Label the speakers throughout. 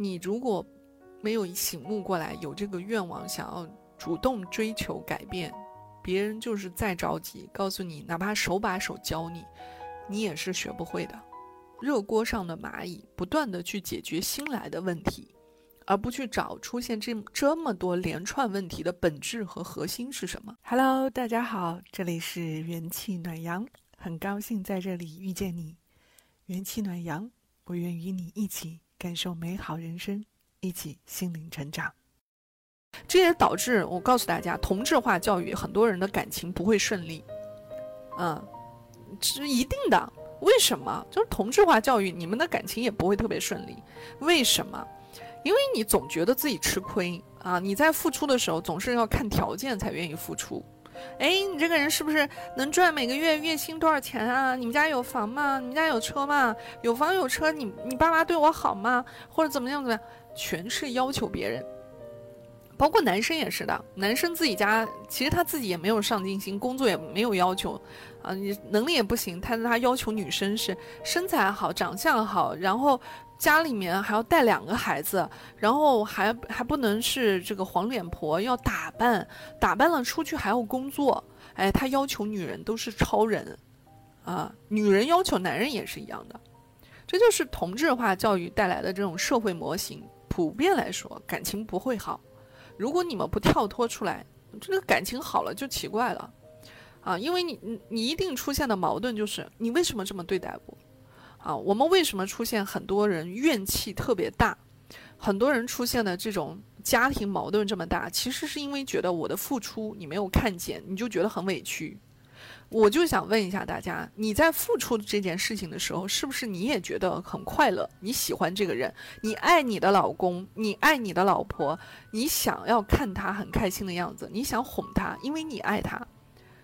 Speaker 1: 你如果没有醒悟过来，有这个愿望，想要主动追求改变，别人就是再着急，告诉你，哪怕手把手教你，你也是学不会的。热锅上的蚂蚁，不断的去解决新来的问题，而不去找出现这这么多连串问题的本质和核心是什么。Hello，大家好，这里是元气暖阳，很高兴在这里遇见你。元气暖阳，我愿与你一起感受美好人生，一起心灵成长。这也导致我告诉大家，同质化教育很多人的感情不会顺利，嗯，是一定的。为什么？就是同质化教育，你们的感情也不会特别顺利。为什么？因为你总觉得自己吃亏啊！你在付出的时候，总是要看条件才愿意付出。哎，你这个人是不是能赚每个月月薪多少钱啊？你们家有房吗？你们家有车吗？有房有车，你你爸妈对我好吗？或者怎么样怎么样？全是要求别人。包括男生也是的，男生自己家其实他自己也没有上进心，工作也没有要求，啊，你能力也不行，但是他要求女生是身材好、长相好，然后家里面还要带两个孩子，然后还还不能是这个黄脸婆，要打扮，打扮了出去还要工作，哎，他要求女人都是超人，啊，女人要求男人也是一样的，这就是同质化教育带来的这种社会模型，普遍来说感情不会好。如果你们不跳脱出来，这个感情好了就奇怪了，啊，因为你你你一定出现的矛盾就是你为什么这么对待我，啊，我们为什么出现很多人怨气特别大，很多人出现的这种家庭矛盾这么大，其实是因为觉得我的付出你没有看见，你就觉得很委屈。我就想问一下大家，你在付出这件事情的时候，是不是你也觉得很快乐？你喜欢这个人，你爱你的老公，你爱你的老婆，你想要看他很开心的样子，你想哄他，因为你爱他，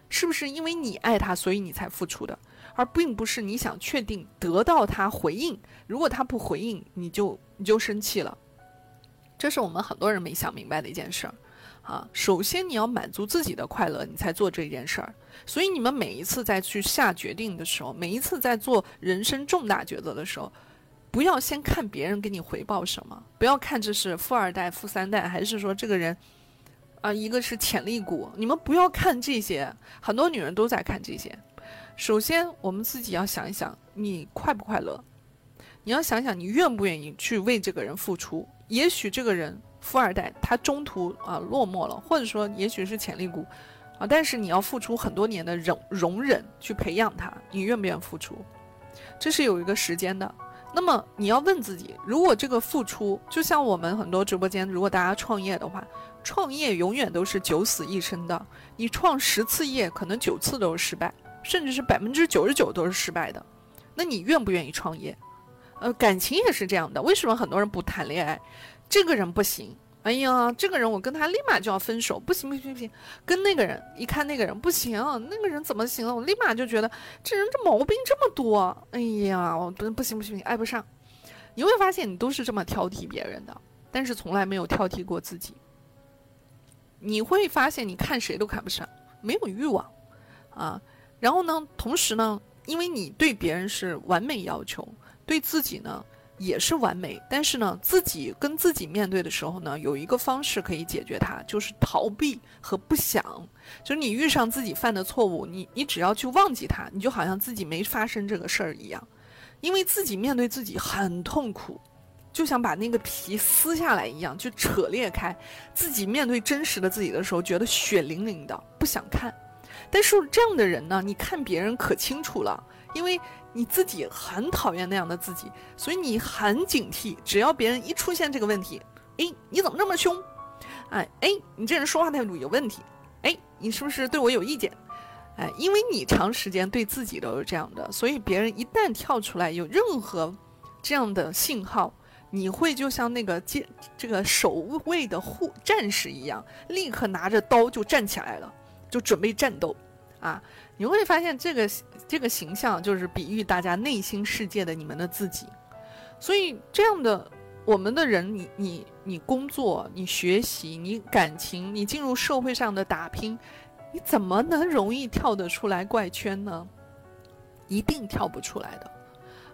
Speaker 1: 是不是因为你爱他，所以你才付出的，而并不是你想确定得到他回应，如果他不回应，你就你就生气了，这是我们很多人没想明白的一件事儿。啊，首先你要满足自己的快乐，你才做这件事儿。所以你们每一次在去下决定的时候，每一次在做人生重大抉择的时候，不要先看别人给你回报什么，不要看这是富二代、富三代，还是说这个人，啊，一个是潜力股，你们不要看这些。很多女人都在看这些。首先，我们自己要想一想，你快不快乐？你要想想，你愿不愿意去为这个人付出？也许这个人。富二代他中途啊落寞了，或者说也许是潜力股，啊，但是你要付出很多年的容容忍去培养他，你愿不愿意付出？这是有一个时间的。那么你要问自己，如果这个付出，就像我们很多直播间，如果大家创业的话，创业永远都是九死一生的。你创十次业，可能九次都是失败，甚至是百分之九十九都是失败的。那你愿不愿意创业？呃，感情也是这样的。为什么很多人不谈恋爱？这个人不行，哎呀，这个人我跟他立马就要分手，不行不行不行，跟那个人一看那个人不行，那个人怎么行了？我立马就觉得这人这毛病这么多，哎呀，我不不行不行，爱不上。你会发现你都是这么挑剔别人的，但是从来没有挑剔过自己。你会发现你看谁都看不上，没有欲望啊。然后呢，同时呢，因为你对别人是完美要求，对自己呢。也是完美，但是呢，自己跟自己面对的时候呢，有一个方式可以解决它，就是逃避和不想。就是你遇上自己犯的错误，你你只要去忘记它，你就好像自己没发生这个事儿一样。因为自己面对自己很痛苦，就想把那个皮撕下来一样，就扯裂开。自己面对真实的自己的时候，觉得血淋淋的，不想看。但是这样的人呢，你看别人可清楚了，因为。你自己很讨厌那样的自己，所以你很警惕。只要别人一出现这个问题，哎，你怎么这么凶？哎哎，你这人说话态度有问题。哎，你是不是对我有意见？哎，因为你长时间对自己都是这样的，所以别人一旦跳出来有任何这样的信号，你会就像那个接这个守卫的护战士一样，立刻拿着刀就站起来了，就准备战斗。啊，你会发现这个这个形象就是比喻大家内心世界的你们的自己，所以这样的我们的人，你你你工作、你学习、你感情、你进入社会上的打拼，你怎么能容易跳得出来怪圈呢？一定跳不出来的，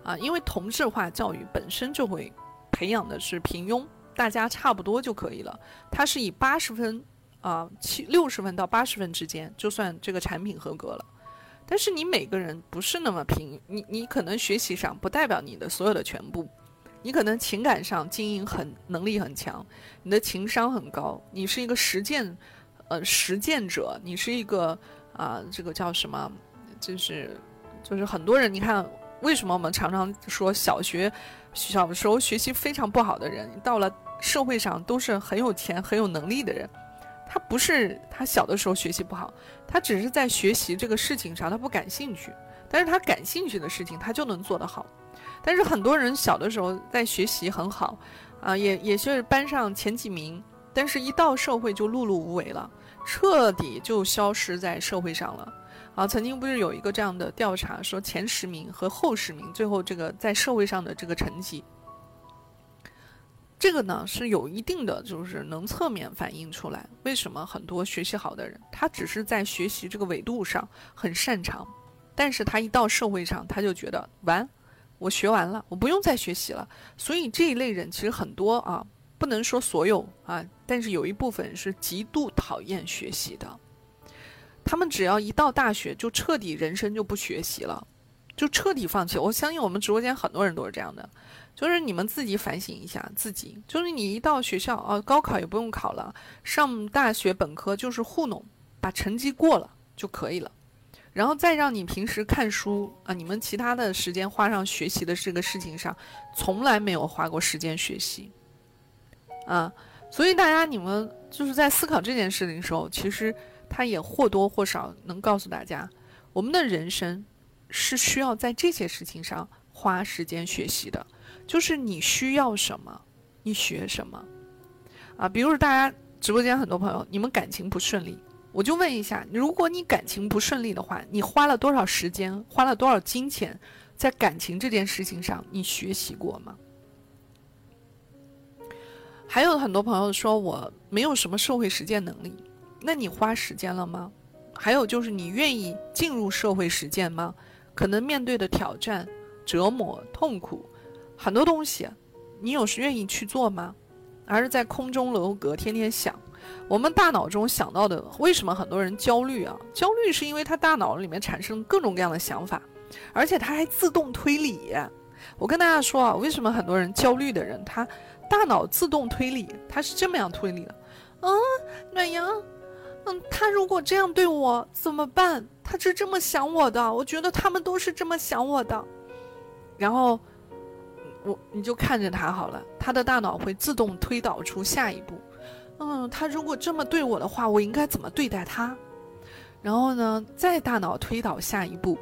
Speaker 1: 啊，因为同质化教育本身就会。培养的是平庸，大家差不多就可以了。它是以八十分啊七六十分到八十分之间，就算这个产品合格了。但是你每个人不是那么平，你你可能学习上不代表你的所有的全部，你可能情感上经营很能力很强，你的情商很高，你是一个实践，呃实践者，你是一个啊这个叫什么，就是就是很多人你看为什么我们常常说小学小时候学习非常不好的人，到了社会上都是很有钱很有能力的人。他不是他小的时候学习不好，他只是在学习这个事情上他不感兴趣，但是他感兴趣的事情他就能做得好。但是很多人小的时候在学习很好，啊，也也是班上前几名，但是一到社会就碌碌无为了，彻底就消失在社会上了。啊，曾经不是有一个这样的调查，说前十名和后十名最后这个在社会上的这个成绩。这个呢是有一定的，就是能侧面反映出来，为什么很多学习好的人，他只是在学习这个维度上很擅长，但是他一到社会上，他就觉得完，我学完了，我不用再学习了。所以这一类人其实很多啊，不能说所有啊，但是有一部分是极度讨厌学习的，他们只要一到大学，就彻底人生就不学习了，就彻底放弃。我相信我们直播间很多人都是这样的。就是你们自己反省一下自己，就是你一到学校啊，高考也不用考了，上大学本科就是糊弄，把成绩过了就可以了，然后再让你平时看书啊，你们其他的时间花上学习的这个事情上，从来没有花过时间学习，啊，所以大家你们就是在思考这件事情的时候，其实他也或多或少能告诉大家，我们的人生是需要在这些事情上花时间学习的。就是你需要什么，你学什么，啊，比如说大家直播间很多朋友，你们感情不顺利，我就问一下，如果你感情不顺利的话，你花了多少时间，花了多少金钱，在感情这件事情上，你学习过吗？还有很多朋友说我没有什么社会实践能力，那你花时间了吗？还有就是你愿意进入社会实践吗？可能面对的挑战、折磨、痛苦。很多东西，你有时愿意去做吗？而是在空中楼阁天天想。我们大脑中想到的，为什么很多人焦虑啊？焦虑是因为他大脑里面产生各种各样的想法，而且他还自动推理。我跟大家说啊，为什么很多人焦虑的人，他大脑自动推理，他是这么样推理的：嗯，暖阳，嗯，他如果这样对我怎么办？他是这么想我的，我觉得他们都是这么想我的，然后。我你就看着他好了，他的大脑会自动推导出下一步。嗯，他如果这么对我的话，我应该怎么对待他？然后呢，再大脑推导下一步。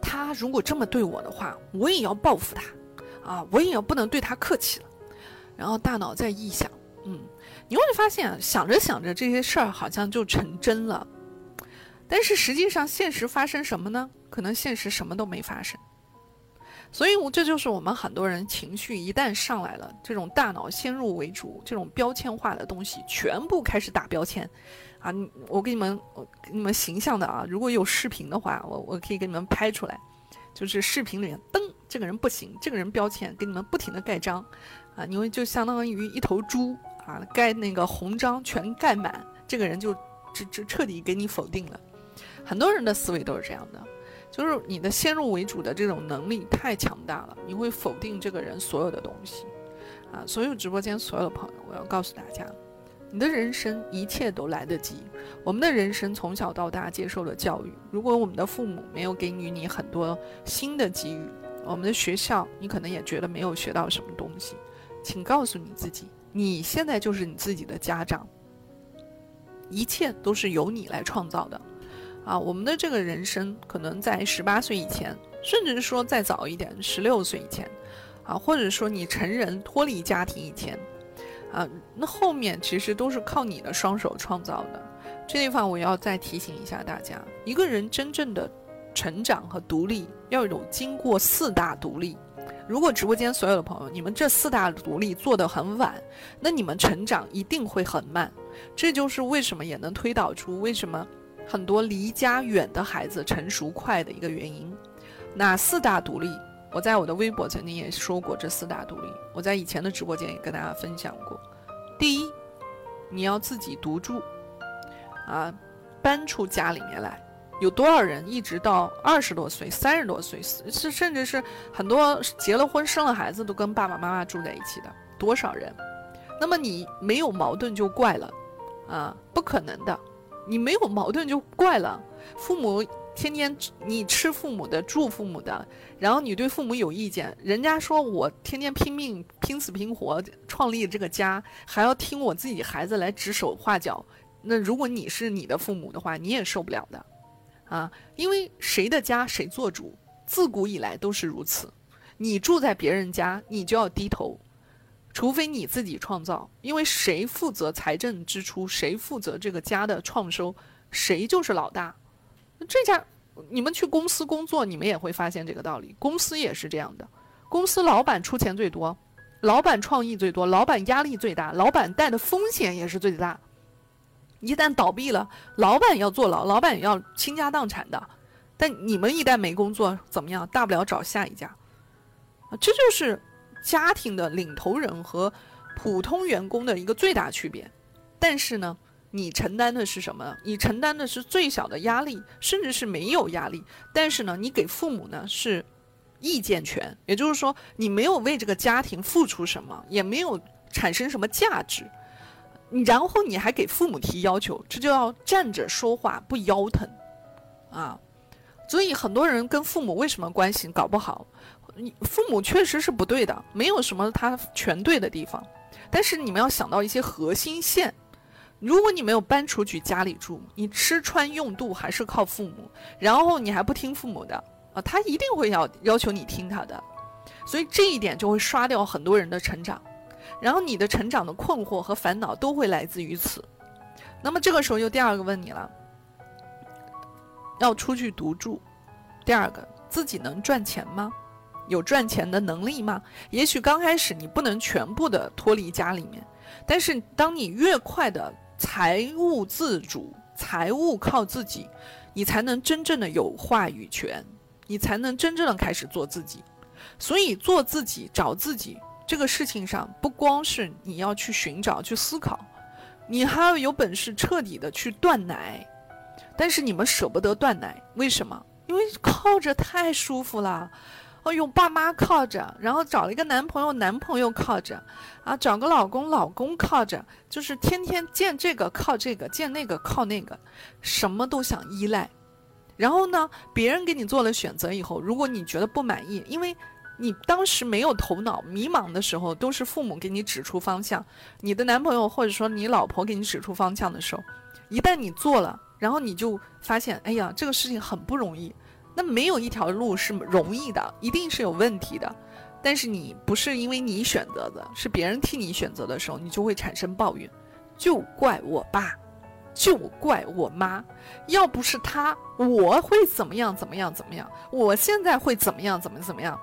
Speaker 1: 他如果这么对我的话，我也要报复他，啊，我也要不能对他客气了。然后大脑再臆想，嗯，你会发现想着想着这些事儿好像就成真了，但是实际上现实发生什么呢？可能现实什么都没发生。所以，我这就是我们很多人情绪一旦上来了，这种大脑先入为主，这种标签化的东西全部开始打标签，啊，我给你们，我给你们形象的啊，如果有视频的话，我我可以给你们拍出来，就是视频里面，噔，这个人不行，这个人标签，给你们不停的盖章，啊，因为就相当于一头猪啊，盖那个红章全盖满，这个人就这这彻底给你否定了，很多人的思维都是这样的。就是你的先入为主的这种能力太强大了，你会否定这个人所有的东西，啊，所有直播间所有的朋友，我要告诉大家，你的人生一切都来得及。我们的人生从小到大接受了教育，如果我们的父母没有给予你很多新的机遇，我们的学校你可能也觉得没有学到什么东西，请告诉你自己，你现在就是你自己的家长，一切都是由你来创造的。啊，我们的这个人生可能在十八岁以前，甚至说再早一点，十六岁以前，啊，或者说你成人脱离家庭以前，啊，那后面其实都是靠你的双手创造的。这地方我要再提醒一下大家，一个人真正的成长和独立，要有经过四大独立。如果直播间所有的朋友，你们这四大独立做得很晚，那你们成长一定会很慢。这就是为什么也能推导出为什么。很多离家远的孩子成熟快的一个原因，那四大独立？我在我的微博曾经也说过这四大独立，我在以前的直播间也跟大家分享过。第一，你要自己独住，啊，搬出家里面来。有多少人一直到二十多岁、三十多岁，是甚至是很多结了婚、生了孩子都跟爸爸妈妈住在一起的？多少人？那么你没有矛盾就怪了，啊，不可能的，你没有矛盾就怪了。父母天天你吃父母的、住父母的，然后你对父母有意见，人家说我天天拼命、拼死拼活创立这个家，还要听我自己孩子来指手画脚，那如果你是你的父母的话，你也受不了的。啊，因为谁的家谁做主，自古以来都是如此。你住在别人家，你就要低头，除非你自己创造。因为谁负责财政支出，谁负责这个家的创收，谁就是老大。这家你们去公司工作，你们也会发现这个道理。公司也是这样的，公司老板出钱最多，老板创意最多，老板压力最大，老板带的风险也是最大。一旦倒闭了，老板要坐牢，老板要倾家荡产的。但你们一旦没工作，怎么样？大不了找下一家。啊，这就是家庭的领头人和普通员工的一个最大区别。但是呢，你承担的是什么？你承担的是最小的压力，甚至是没有压力。但是呢，你给父母呢是意见权，也就是说，你没有为这个家庭付出什么，也没有产生什么价值。然后你还给父母提要求，这就要站着说话不腰疼，啊，所以很多人跟父母为什么关系搞不好？你父母确实是不对的，没有什么他全对的地方，但是你们要想到一些核心线。如果你没有搬出去家里住，你吃穿用度还是靠父母，然后你还不听父母的啊，他一定会要要求你听他的，所以这一点就会刷掉很多人的成长。然后你的成长的困惑和烦恼都会来自于此，那么这个时候又第二个问你了，要出去独住，第二个自己能赚钱吗？有赚钱的能力吗？也许刚开始你不能全部的脱离家里面，但是当你越快的财务自主，财务靠自己，你才能真正的有话语权，你才能真正的开始做自己。所以做自己，找自己。这个事情上，不光是你要去寻找、去思考，你还要有本事彻底的去断奶。但是你们舍不得断奶，为什么？因为靠着太舒服了。哦，有爸妈靠着，然后找了一个男朋友，男朋友靠着，啊，找个老公，老公靠着，就是天天见这个靠这个，见那个靠那个，什么都想依赖。然后呢，别人给你做了选择以后，如果你觉得不满意，因为。你当时没有头脑、迷茫的时候，都是父母给你指出方向。你的男朋友或者说你老婆给你指出方向的时候，一旦你做了，然后你就发现，哎呀，这个事情很不容易。那没有一条路是容易的，一定是有问题的。但是你不是因为你选择的，是别人替你选择的时候，你就会产生抱怨，就怪我爸，就怪我妈，要不是他，我会怎么样怎么样怎么样？我现在会怎么样怎么怎么样？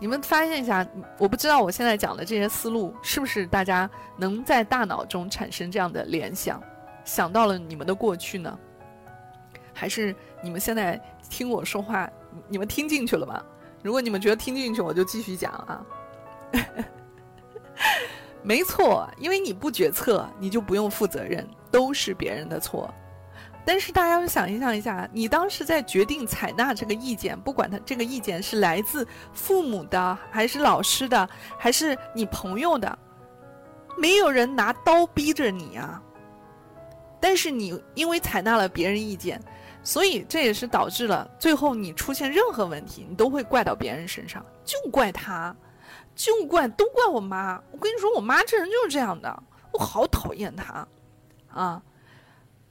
Speaker 1: 你们发现一下，我不知道我现在讲的这些思路是不是大家能在大脑中产生这样的联想，想到了你们的过去呢？还是你们现在听我说话，你们听进去了吗？如果你们觉得听进去，我就继续讲啊。没错，因为你不决策，你就不用负责任，都是别人的错。但是大家想一想一下，你当时在决定采纳这个意见，不管他这个意见是来自父母的，还是老师的，还是你朋友的，没有人拿刀逼着你啊。但是你因为采纳了别人意见，所以这也是导致了最后你出现任何问题，你都会怪到别人身上，就怪他，就怪都怪我妈。我跟你说，我妈这人就是这样的，我好讨厌她，啊。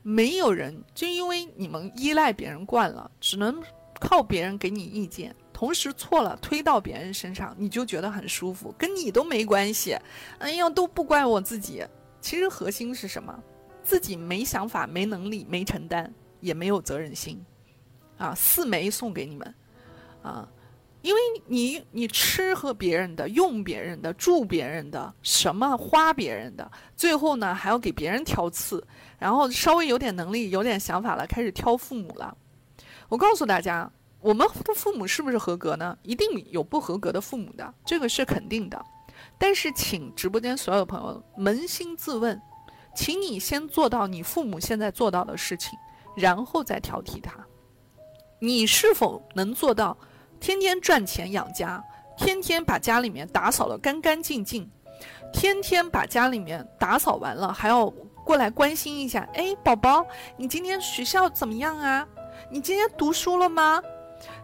Speaker 1: 没有人就因为你们依赖别人惯了，只能靠别人给你意见，同时错了推到别人身上，你就觉得很舒服，跟你都没关系。哎呀，都不怪我自己。其实核心是什么？自己没想法、没能力、没承担，也没有责任心。啊，四枚送给你们。啊。因为你你吃喝别人的，用别人的，住别人的，什么花别人的，最后呢还要给别人挑刺，然后稍微有点能力、有点想法了，开始挑父母了。我告诉大家，我们的父母是不是合格呢？一定有不合格的父母的，这个是肯定的。但是，请直播间所有朋友扪心自问，请你先做到你父母现在做到的事情，然后再挑剔他。你是否能做到天天赚钱养家，天天把家里面打扫得干干净净，天天把家里面打扫完了还要过来关心一下？哎，宝宝，你今天学校怎么样啊？你今天读书了吗？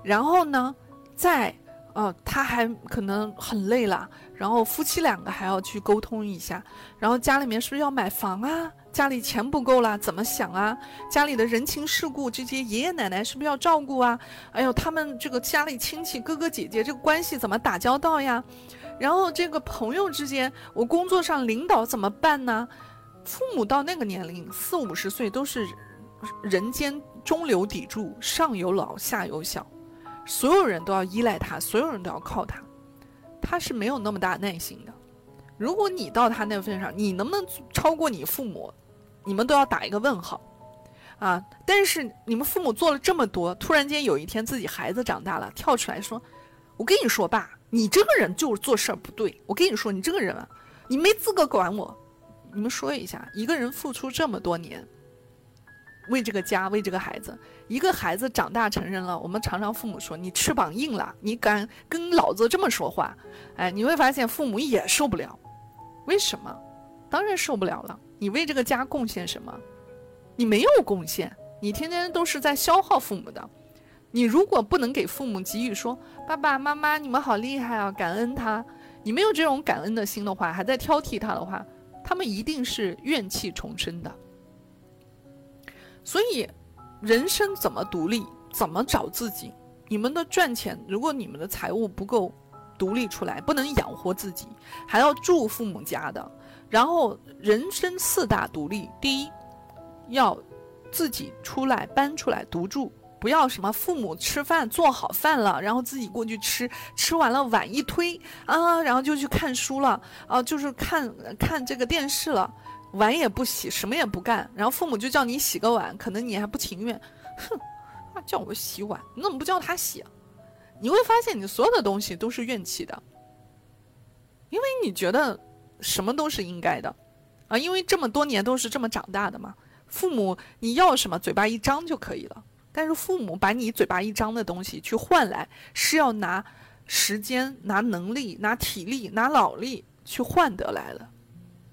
Speaker 1: 然后呢，在，呃，他还可能很累了，然后夫妻两个还要去沟通一下，然后家里面是不是要买房啊？家里钱不够了，怎么想啊？家里的人情世故，这些爷爷奶奶是不是要照顾啊？哎呦，他们这个家里亲戚哥哥姐姐这个关系怎么打交道呀？然后这个朋友之间，我工作上领导怎么办呢？父母到那个年龄，四五十岁都是人间。中流砥柱，上有老下有小，所有人都要依赖他，所有人都要靠他，他是没有那么大耐心的。如果你到他那份上，你能不能超过你父母？你们都要打一个问号啊！但是你们父母做了这么多，突然间有一天自己孩子长大了，跳出来说：“我跟你说，爸，你这个人就是做事儿不对。我跟你说，你这个人啊，你没资格管我。”你们说一下，一个人付出这么多年。为这个家，为这个孩子，一个孩子长大成人了，我们常常父母说你翅膀硬了，你敢跟老子这么说话，哎，你会发现父母也受不了。为什么？当然受不了了。你为这个家贡献什么？你没有贡献，你天天都是在消耗父母的。你如果不能给父母给予说爸爸妈妈你们好厉害啊，感恩他，你没有这种感恩的心的话，还在挑剔他的话，他们一定是怨气重生的。所以，人生怎么独立，怎么找自己？你们的赚钱，如果你们的财务不够独立出来，不能养活自己，还要住父母家的。然后，人生四大独立：第一，要自己出来搬出来独住，不要什么父母吃饭做好饭了，然后自己过去吃，吃完了碗一推啊，然后就去看书了啊，就是看看这个电视了。碗也不洗，什么也不干，然后父母就叫你洗个碗，可能你还不情愿，哼，叫我洗碗，你怎么不叫他洗？你会发现你所有的东西都是怨气的，因为你觉得什么都是应该的，啊，因为这么多年都是这么长大的嘛。父母你要什么，嘴巴一张就可以了，但是父母把你嘴巴一张的东西去换来，是要拿时间、拿能力、拿体力、拿脑力去换得来的。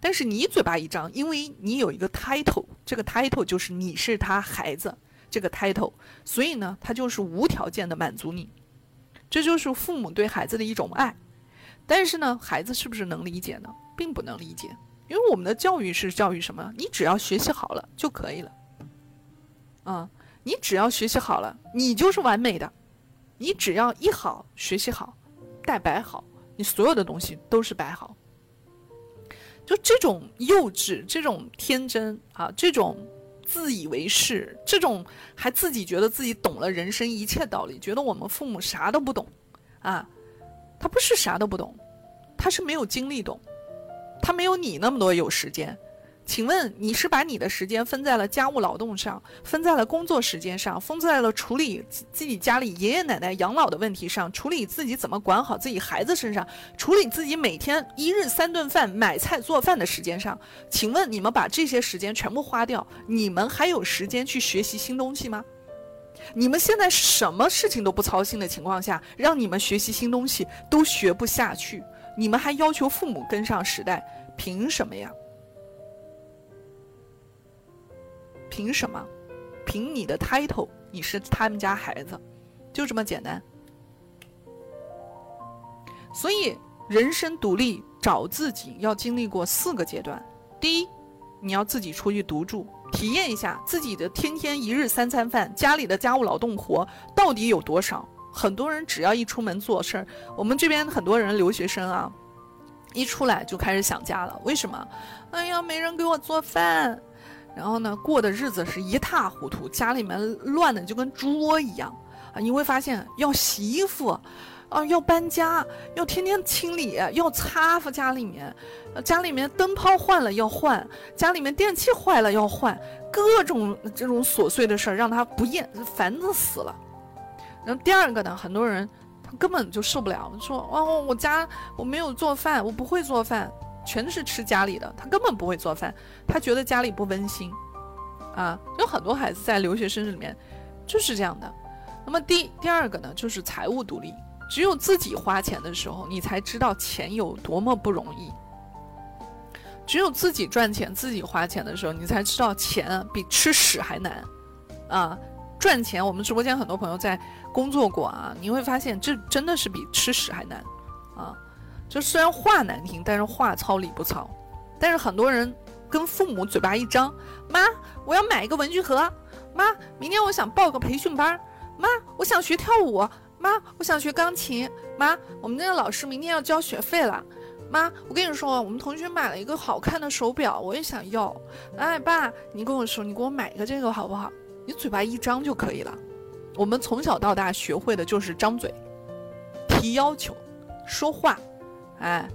Speaker 1: 但是你嘴巴一张，因为你有一个 title，这个 title 就是你是他孩子，这个 title，所以呢，他就是无条件的满足你，这就是父母对孩子的一种爱。但是呢，孩子是不是能理解呢？并不能理解，因为我们的教育是教育什么？你只要学习好了就可以了，啊，你只要学习好了，你就是完美的，你只要一好学习好，带摆好，你所有的东西都是摆好。就这种幼稚，这种天真啊，这种自以为是，这种还自己觉得自己懂了人生一切道理，觉得我们父母啥都不懂，啊，他不是啥都不懂，他是没有精力懂，他没有你那么多有时间。请问你是把你的时间分在了家务劳动上，分在了工作时间上，分在了处理自己家里爷爷奶奶养老的问题上，处理自己怎么管好自己孩子身上，处理自己每天一日三顿饭买菜做饭的时间上？请问你们把这些时间全部花掉，你们还有时间去学习新东西吗？你们现在什么事情都不操心的情况下，让你们学习新东西都学不下去，你们还要求父母跟上时代，凭什么呀？凭什么？凭你的 title，你是他们家孩子，就这么简单。所以，人生独立找自己要经历过四个阶段。第一，你要自己出去独住，体验一下自己的天天一日三餐饭，家里的家务劳动活到底有多少。很多人只要一出门做事儿，我们这边很多人留学生啊，一出来就开始想家了。为什么？哎呀，没人给我做饭。然后呢，过的日子是一塌糊涂，家里面乱的就跟猪窝一样啊！你会发现要洗衣服，啊，要搬家，要天天清理，要擦家里面，家里面灯泡换了要换，家里面电器坏了要换，各种这种琐碎的事儿让他不厌烦的死了。然后第二个呢，很多人他根本就受不了，说哦，我家我没有做饭，我不会做饭，全是吃家里的，他根本不会做饭，他觉得家里不温馨，啊，有很多孩子在留学生里面就是这样的。那么第第二个呢，就是财务独立，只有自己花钱的时候，你才知道钱有多么不容易。只有自己赚钱、自己花钱的时候，你才知道钱比吃屎还难，啊！赚钱，我们直播间很多朋友在工作过啊，你会发现这真的是比吃屎还难，啊！就虽然话难听，但是话糙理不糙。但是很多人跟父母嘴巴一张，妈，我要买一个文具盒，妈，明天我想报个培训班，妈，我想学跳舞，妈，我想学钢琴，妈，我们那个老师明天要交学费了。妈，我跟你说，我们同学买了一个好看的手表，我也想要。哎，爸，你跟我说，你给我买一个这个好不好？你嘴巴一张就可以了。我们从小到大学会的就是张嘴、提要求、说话，哎，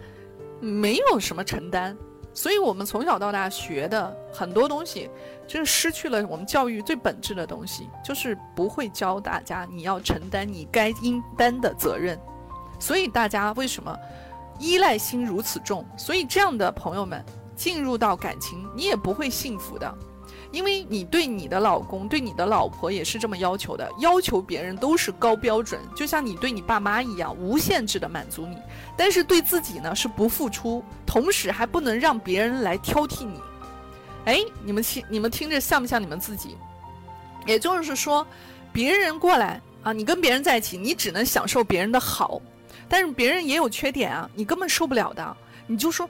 Speaker 1: 没有什么承担。所以我们从小到大学的很多东西，就是失去了我们教育最本质的东西，就是不会教大家你要承担你该应担的责任。所以大家为什么？依赖心如此重，所以这样的朋友们进入到感情，你也不会幸福的，因为你对你的老公、对你的老婆也是这么要求的，要求别人都是高标准，就像你对你爸妈一样，无限制的满足你，但是对自己呢是不付出，同时还不能让别人来挑剔你。哎，你们听，你们听着像不像你们自己？也就是说，别人过来啊，你跟别人在一起，你只能享受别人的好。但是别人也有缺点啊，你根本受不了的，你就说，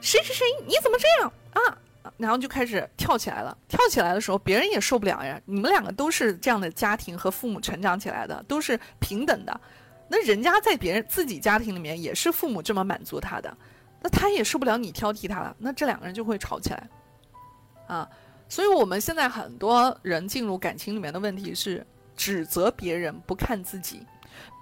Speaker 1: 谁谁谁，你怎么这样啊？然后就开始跳起来了。跳起来的时候，别人也受不了呀。你们两个都是这样的家庭和父母成长起来的，都是平等的。那人家在别人自己家庭里面也是父母这么满足他的，那他也受不了你挑剔他了。那这两个人就会吵起来，啊。所以我们现在很多人进入感情里面的问题是指责别人，不看自己，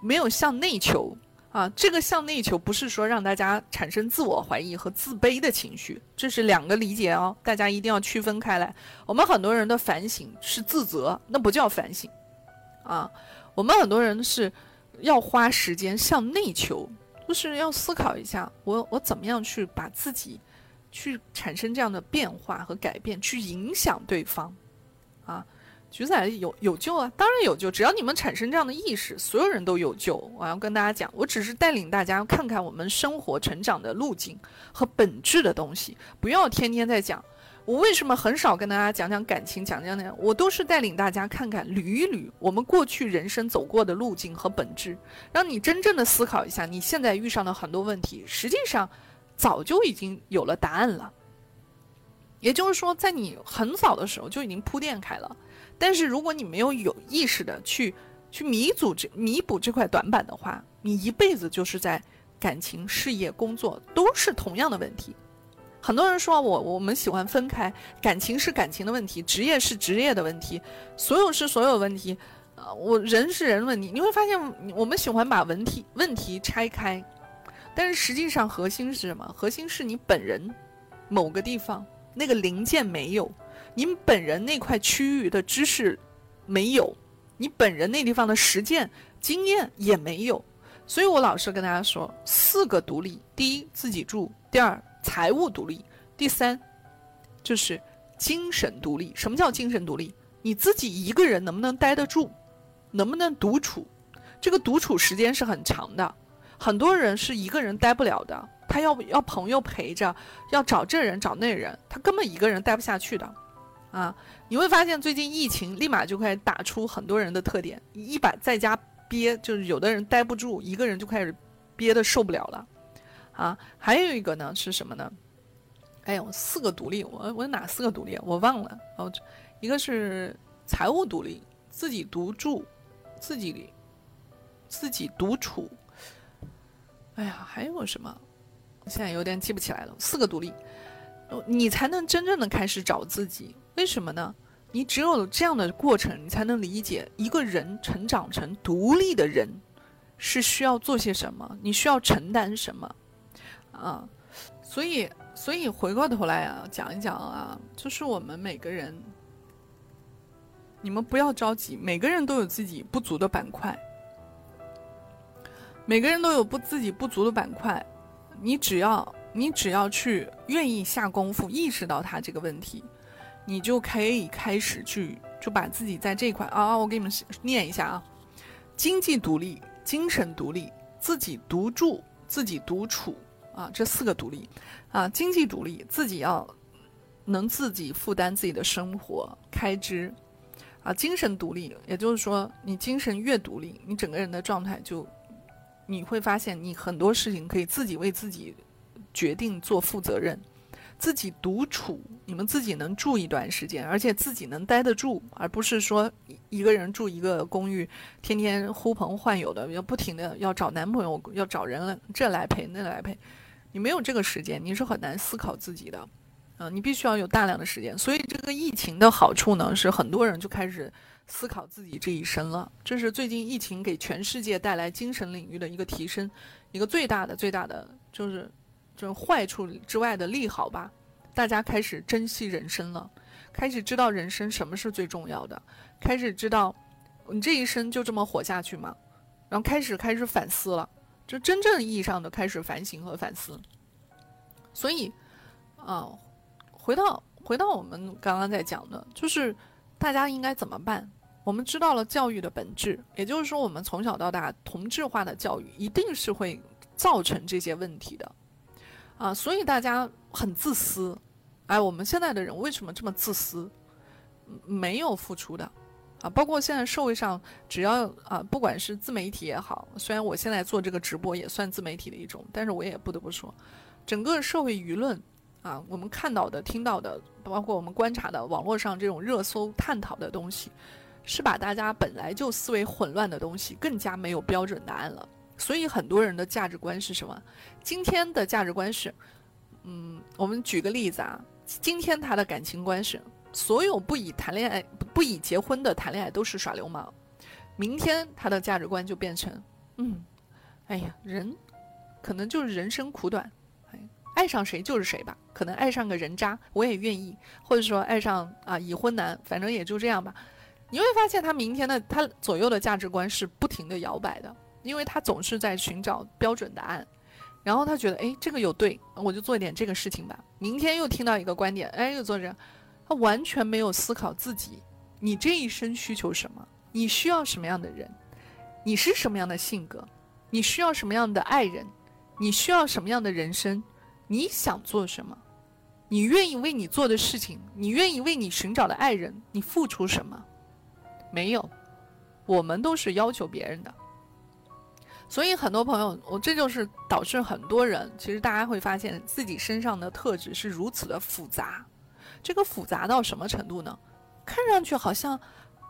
Speaker 1: 没有向内求。啊，这个向内求不是说让大家产生自我怀疑和自卑的情绪，这是两个理解哦，大家一定要区分开来。我们很多人的反省是自责，那不叫反省，啊，我们很多人是要花时间向内求，就是要思考一下，我我怎么样去把自己去产生这样的变化和改变，去影响对方，啊。橘仔有有救啊，当然有救，只要你们产生这样的意识，所有人都有救。我要跟大家讲，我只是带领大家看看我们生活成长的路径和本质的东西，不要天天在讲。我为什么很少跟大家讲讲感情，讲讲讲？我都是带领大家看看捋一捋我们过去人生走过的路径和本质，让你真正的思考一下，你现在遇上的很多问题，实际上早就已经有了答案了。也就是说，在你很早的时候就已经铺垫开了。但是如果你没有有意识的去去弥补这弥补这块短板的话，你一辈子就是在感情、事业、工作都是同样的问题。很多人说我我们喜欢分开，感情是感情的问题，职业是职业的问题，所有是所有问题，呃，我人是人问题。你会发现我们喜欢把问题问题拆开，但是实际上核心是什么？核心是你本人某个地方那个零件没有。你本人那块区域的知识没有，你本人那地方的实践经验也没有，所以我老是跟大家说四个独立：第一，自己住；第二，财务独立；第三，就是精神独立。什么叫精神独立？你自己一个人能不能待得住？能不能独处？这个独处时间是很长的，很多人是一个人待不了的，他要要朋友陪着，要找这人找那人，他根本一个人待不下去的。啊，你会发现最近疫情立马就开始打出很多人的特点，一把在家憋，就是有的人待不住，一个人就开始憋的受不了了，啊，还有一个呢是什么呢？哎呦，四个独立，我我哪四个独立我忘了哦，一个是财务独立，自己独住，自己自己独处，哎呀，还有什么？现在有点记不起来了。四个独立，你才能真正的开始找自己。为什么呢？你只有这样的过程，你才能理解一个人成长成独立的人是需要做些什么，你需要承担什么啊？所以，所以回过头来啊，讲一讲啊，就是我们每个人，你们不要着急，每个人都有自己不足的板块每个人都有不自己不足的板块，你只要你只要去愿意下功夫，意识到他这个问题，你就可以开始去就把自己在这一块啊，我给你们念一下啊：经济独立、精神独立、自己独住、自己独处啊，这四个独立啊，经济独立，自己要能自己负担自己的生活开支啊，精神独立，也就是说你精神越独立，你整个人的状态就。你会发现，你很多事情可以自己为自己决定做负责任，自己独处，你们自己能住一段时间，而且自己能待得住，而不是说一个人住一个公寓，天天呼朋唤友的，要不停的要找男朋友，要找人了，这来陪那来陪，你没有这个时间，你是很难思考自己的，啊，你必须要有大量的时间。所以这个疫情的好处呢，是很多人就开始。思考自己这一生了，这是最近疫情给全世界带来精神领域的一个提升，一个最大的、最大的就是就是坏处之外的利好吧。大家开始珍惜人生了，开始知道人生什么是最重要的，开始知道你这一生就这么活下去吗？然后开始开始反思了，就真正意义上的开始反省和反思。所以，啊，回到回到我们刚刚在讲的，就是大家应该怎么办？我们知道了教育的本质，也就是说，我们从小到大同质化的教育一定是会造成这些问题的，啊，所以大家很自私，哎，我们现在的人为什么这么自私？没有付出的，啊，包括现在社会上，只要啊，不管是自媒体也好，虽然我现在做这个直播也算自媒体的一种，但是我也不得不说，整个社会舆论啊，我们看到的、听到的，包括我们观察的网络上这种热搜探讨的东西。是把大家本来就思维混乱的东西更加没有标准答案了，所以很多人的价值观是什么？今天的价值观是，嗯，我们举个例子啊，今天他的感情观是，所有不以谈恋爱不以结婚的谈恋爱都是耍流氓，明天他的价值观就变成，嗯，哎呀，人可能就是人生苦短，爱上谁就是谁吧，可能爱上个人渣我也愿意，或者说爱上啊已婚男，反正也就这样吧。你会发现，他明天的他左右的价值观是不停的摇摆的，因为他总是在寻找标准答案，然后他觉得，哎，这个有对，我就做一点这个事情吧。明天又听到一个观点，哎，又做这，他完全没有思考自己，你这一生需求什么？你需要什么样的人？你是什么样的性格？你需要什么样的爱人？你需要什么样的人生？你想做什么？你愿意为你做的事情，你愿意为你寻找的爱人，你付出什么？没有，我们都是要求别人的，所以很多朋友，我这就是导致很多人，其实大家会发现自己身上的特质是如此的复杂，这个复杂到什么程度呢？看上去好像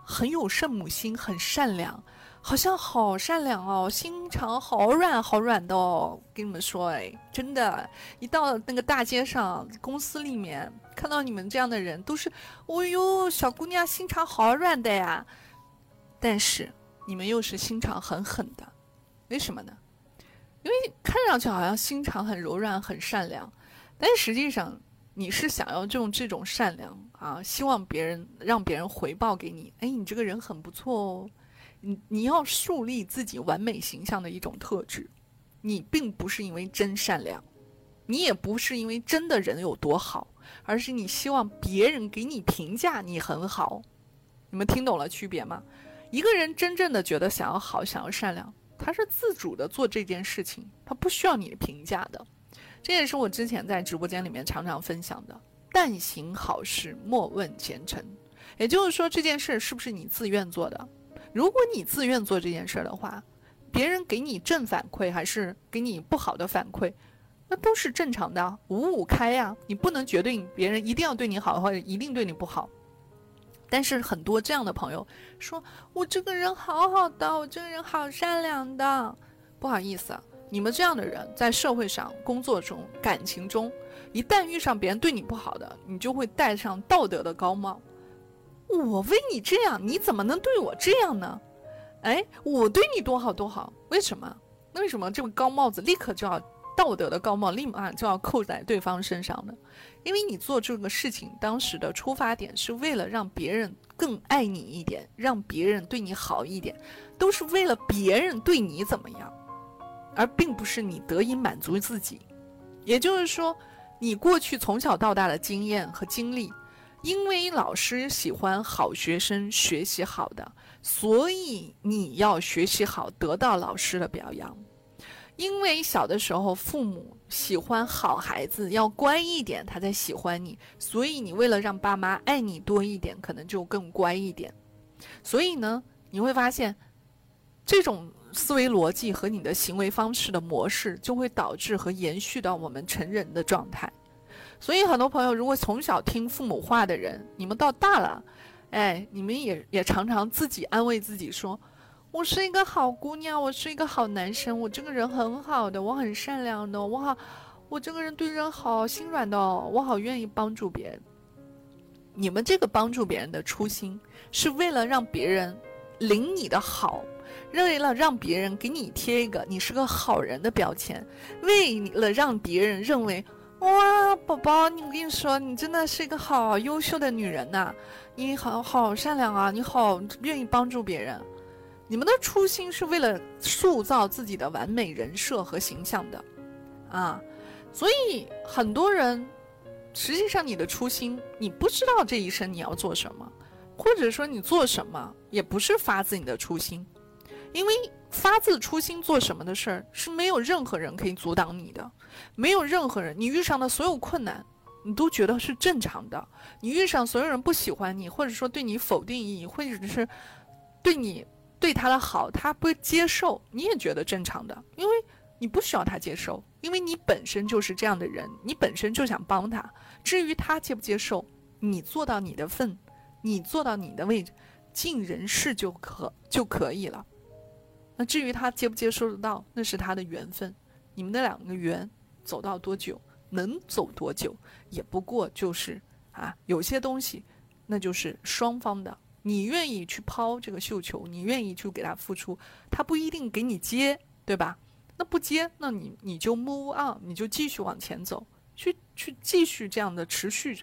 Speaker 1: 很有圣母心，很善良，好像好善良哦，心肠好软好软的哦。跟你们说，哎，真的，一到那个大街上，公司里面。看到你们这样的人，都是，哦呦，小姑娘心肠好软的呀。但是你们又是心肠很狠的，为什么呢？因为看上去好像心肠很柔软、很善良，但实际上你是想要用这种善良啊，希望别人让别人回报给你。哎，你这个人很不错哦。你你要树立自己完美形象的一种特质，你并不是因为真善良，你也不是因为真的人有多好。而是你希望别人给你评价你很好，你们听懂了区别吗？一个人真正的觉得想要好、想要善良，他是自主的做这件事情，他不需要你评价的。这也是我之前在直播间里面常常分享的：但行好事，莫问前程。也就是说，这件事是不是你自愿做的？如果你自愿做这件事的话，别人给你正反馈还是给你不好的反馈？那都是正常的，五五开呀！你不能决定别人一定要对你好，或者一定对你不好。但是很多这样的朋友说：“我这个人好好的，我这个人好善良的。”不好意思，你们这样的人在社会上、工作中、感情中，一旦遇上别人对你不好的，你就会戴上道德的高帽。我为你这样，你怎么能对我这样呢？哎，我对你多好多好，为什么？那为什么这个高帽子立刻就要？道德的高帽立马就要扣在对方身上的，因为你做这个事情当时的出发点是为了让别人更爱你一点，让别人对你好一点，都是为了别人对你怎么样。而并不是你得以满足自己。也就是说，你过去从小到大的经验和经历，因为老师喜欢好学生学习好的，所以你要学习好，得到老师的表扬。因为小的时候父母喜欢好孩子，要乖一点，他才喜欢你，所以你为了让爸妈爱你多一点，可能就更乖一点。所以呢，你会发现，这种思维逻辑和你的行为方式的模式，就会导致和延续到我们成人的状态。所以很多朋友，如果从小听父母话的人，你们到大了，哎，你们也也常常自己安慰自己说。我是一个好姑娘，我是一个好男生，我这个人很好的，我很善良的，我好，我这个人对人好心软的，我好愿意帮助别人。你们这个帮助别人的初心，是为了让别人领你的好，为了让别人给你贴一个你是个好人的标签，为了让别人认为哇，宝宝，你我跟你说，你真的是一个好优秀的女人呐，你好好善良啊，你好愿意帮助别人。你们的初心是为了塑造自己的完美人设和形象的，啊，所以很多人，实际上你的初心，你不知道这一生你要做什么，或者说你做什么也不是发自你的初心，因为发自初心做什么的事儿是没有任何人可以阻挡你的，没有任何人，你遇上的所有困难，你都觉得是正常的，你遇上所有人不喜欢你，或者说对你否定意义，或者是对你。对他的好，他不接受，你也觉得正常的，因为你不需要他接受，因为你本身就是这样的人，你本身就想帮他。至于他接不接受，你做到你的份，你做到你的位置，尽人事就可就可以了。那至于他接不接受得到，那是他的缘分。你们的两个缘走到多久，能走多久，也不过就是啊，有些东西，那就是双方的。你愿意去抛这个绣球，你愿意去给他付出，他不一定给你接，对吧？那不接，那你你就 move on，你就继续往前走，去去继续这样的持续，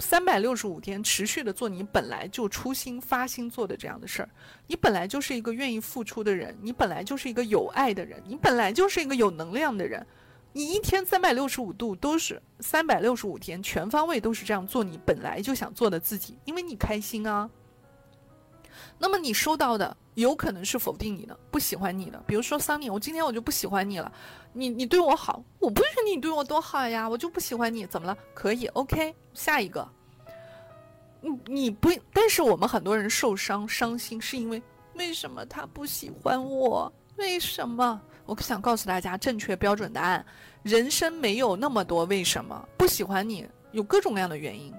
Speaker 1: 三百六十五天持续的做你本来就初心发心做的这样的事儿。你本来就是一个愿意付出的人，你本来就是一个有爱的人，你本来就是一个有能量的人。你一天三百六十五度都是三百六十五天全方位都是这样做你本来就想做的自己，因为你开心啊。那么你收到的有可能是否定你的、不喜欢你的，比如说桑尼，我今天我就不喜欢你了，你你对我好，我不许你对我多好呀，我就不喜欢你，怎么了？可以，OK，下一个。你你不，但是我们很多人受伤、伤心，是因为为什么他不喜欢我？为什么？我想告诉大家正确标准答案：人生没有那么多为什么不喜欢你，有各种各样的原因。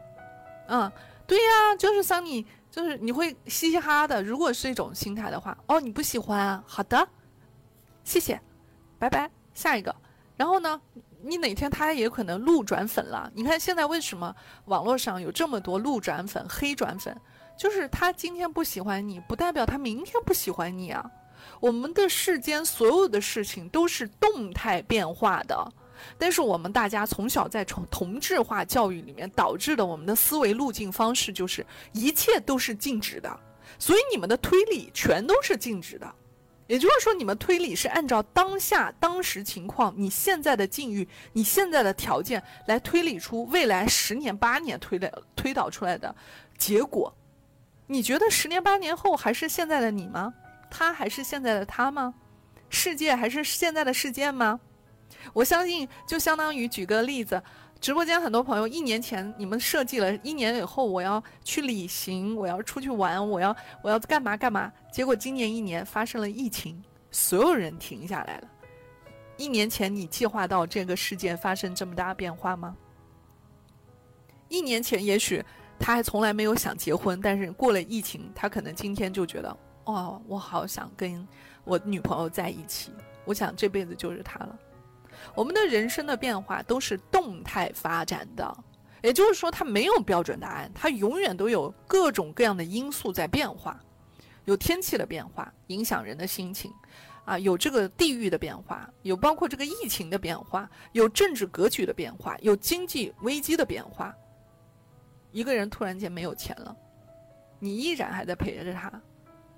Speaker 1: 嗯，对呀，就是桑尼。就是你会嘻嘻哈哈的，如果是一种心态的话，哦，你不喜欢？好的，谢谢，拜拜，下一个。然后呢，你哪天他也可能路转粉了。你看现在为什么网络上有这么多路转粉、黑转粉？就是他今天不喜欢你，不代表他明天不喜欢你啊。我们的世间所有的事情都是动态变化的。但是我们大家从小在从同质化教育里面导致的，我们的思维路径方式就是一切都是静止的，所以你们的推理全都是静止的，也就是说，你们推理是按照当下当时情况、你现在的境遇、你现在的条件来推理出未来十年八年推的推导出来的结果。你觉得十年八年后还是现在的你吗？他还是现在的他吗？世界还是现在的世界吗？我相信，就相当于举个例子，直播间很多朋友一年前你们设计了一年以后我要去旅行，我要出去玩，我要我要干嘛干嘛，结果今年一年发生了疫情，所有人停下来了。一年前你计划到这个世界发生这么大变化吗？一年前也许他还从来没有想结婚，但是过了疫情，他可能今天就觉得，哦，我好想跟我女朋友在一起，我想这辈子就是她了。我们的人生的变化都是动态发展的，也就是说，它没有标准答案，它永远都有各种各样的因素在变化，有天气的变化影响人的心情，啊，有这个地域的变化，有包括这个疫情的变化，有政治格局的变化，有经济危机的变化。一个人突然间没有钱了，你依然还在陪着他，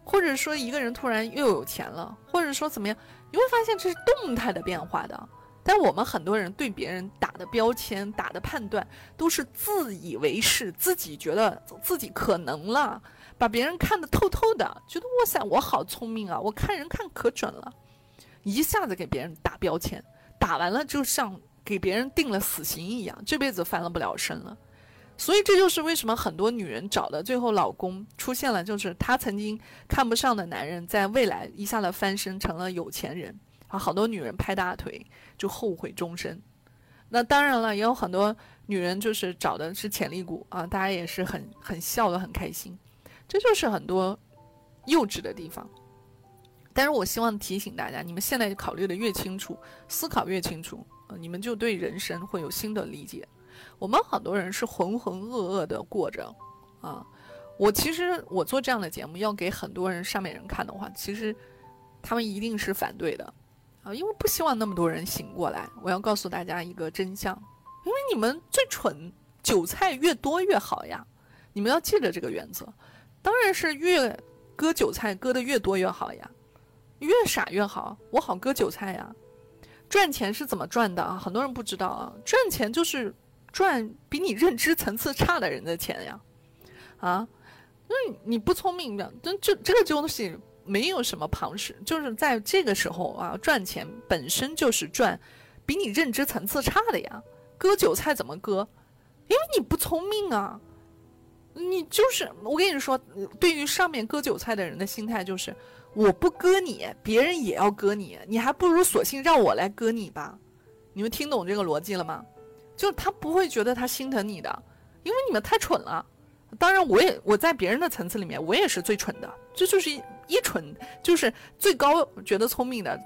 Speaker 1: 或者说一个人突然又有钱了，或者说怎么样，你会发现这是动态的变化的。但我们很多人对别人打的标签、打的判断，都是自以为是，自己觉得自己可能了，把别人看得透透的，觉得哇塞，我好聪明啊，我看人看可准了，一下子给别人打标签，打完了就像给别人定了死刑一样，这辈子翻了不了身了。所以这就是为什么很多女人找的最后老公出现了，就是她曾经看不上的男人，在未来一下子翻身成了有钱人啊！好多女人拍大腿就后悔终身。那当然了，也有很多女人就是找的是潜力股啊，大家也是很很笑的很开心。这就是很多幼稚的地方。但是我希望提醒大家，你们现在考虑的越清楚，思考越清楚，你们就对人生会有新的理解。我们很多人是浑浑噩噩的过着，啊，我其实我做这样的节目要给很多人上面人看的话，其实他们一定是反对的，啊，因为不希望那么多人醒过来。我要告诉大家一个真相，因为你们最蠢，韭菜越多越好呀，你们要记得这个原则，当然是越割韭菜割的越多越好呀，越傻越好，我好割韭菜呀。赚钱是怎么赚的啊？很多人不知道啊，赚钱就是。赚比你认知层次差的人的钱呀，啊，那你不聪明的，这这这个东西没有什么旁事，就是在这个时候啊，赚钱本身就是赚比你认知层次差的呀。割韭菜怎么割？因为你不聪明啊，你就是我跟你说，对于上面割韭菜的人的心态就是，我不割你，别人也要割你，你还不如索性让我来割你吧。你们听懂这个逻辑了吗？就是他不会觉得他心疼你的，因为你们太蠢了。当然，我也我在别人的层次里面，我也是最蠢的。这就是一蠢，就是最高觉得聪明的，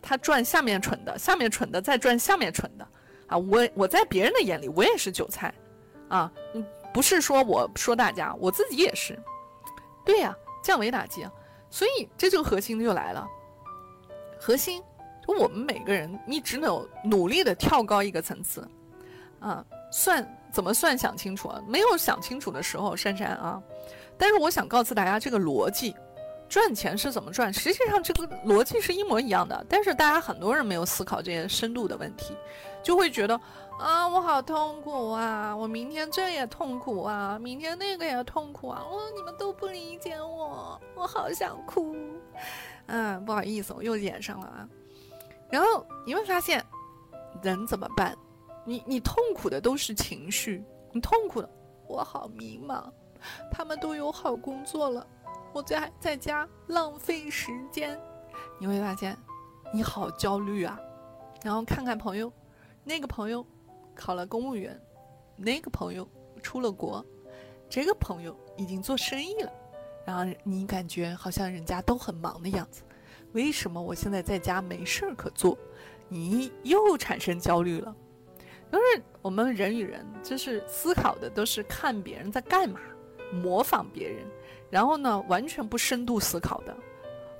Speaker 1: 他赚下面蠢的，下面蠢的再赚下面蠢的。啊，我我在别人的眼里，我也是韭菜，啊，嗯不是说我说大家，我自己也是。对呀，降维打击，所以这就核心就来了。核心，就我们每个人，你只能努力的跳高一个层次。啊，算怎么算？想清楚啊！没有想清楚的时候，珊珊啊。但是我想告诉大家，这个逻辑，赚钱是怎么赚？实际上这个逻辑是一模一样的。但是大家很多人没有思考这些深度的问题，就会觉得啊，我好痛苦啊！我明天这也痛苦啊，明天那个也痛苦啊！我，你们都不理解我，我好想哭。嗯，不好意思，我又演上了啊。然后你会发现，人怎么办？你你痛苦的都是情绪，你痛苦的，我好迷茫，他们都有好工作了，我在在家浪费时间，你会发现，你好焦虑啊，然后看看朋友，那个朋友考了公务员，那个朋友出了国，这个朋友已经做生意了，然后你感觉好像人家都很忙的样子，为什么我现在在家没事儿可做？你又产生焦虑了。就是我们人与人，就是思考的都是看别人在干嘛，模仿别人，然后呢，完全不深度思考的，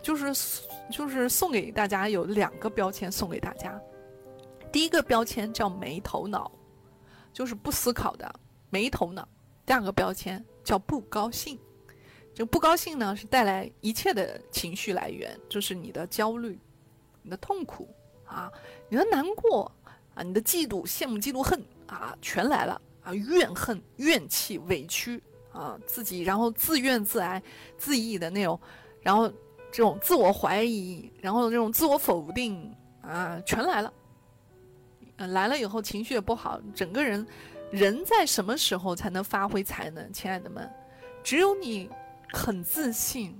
Speaker 1: 就是就是送给大家有两个标签送给大家，第一个标签叫没头脑，就是不思考的没头脑；第二个标签叫不高兴，就不高兴呢是带来一切的情绪来源，就是你的焦虑、你的痛苦啊、你的难过。啊，你的嫉妒、羡慕、嫉妒、恨啊，全来了啊！怨恨、怨气、委屈啊，自己然后自怨自哀、自艾的那种，然后这种自我怀疑，然后这种自我否定啊，全来了。来了以后情绪也不好，整个人，人在什么时候才能发挥才能？亲爱的们，只有你很自信。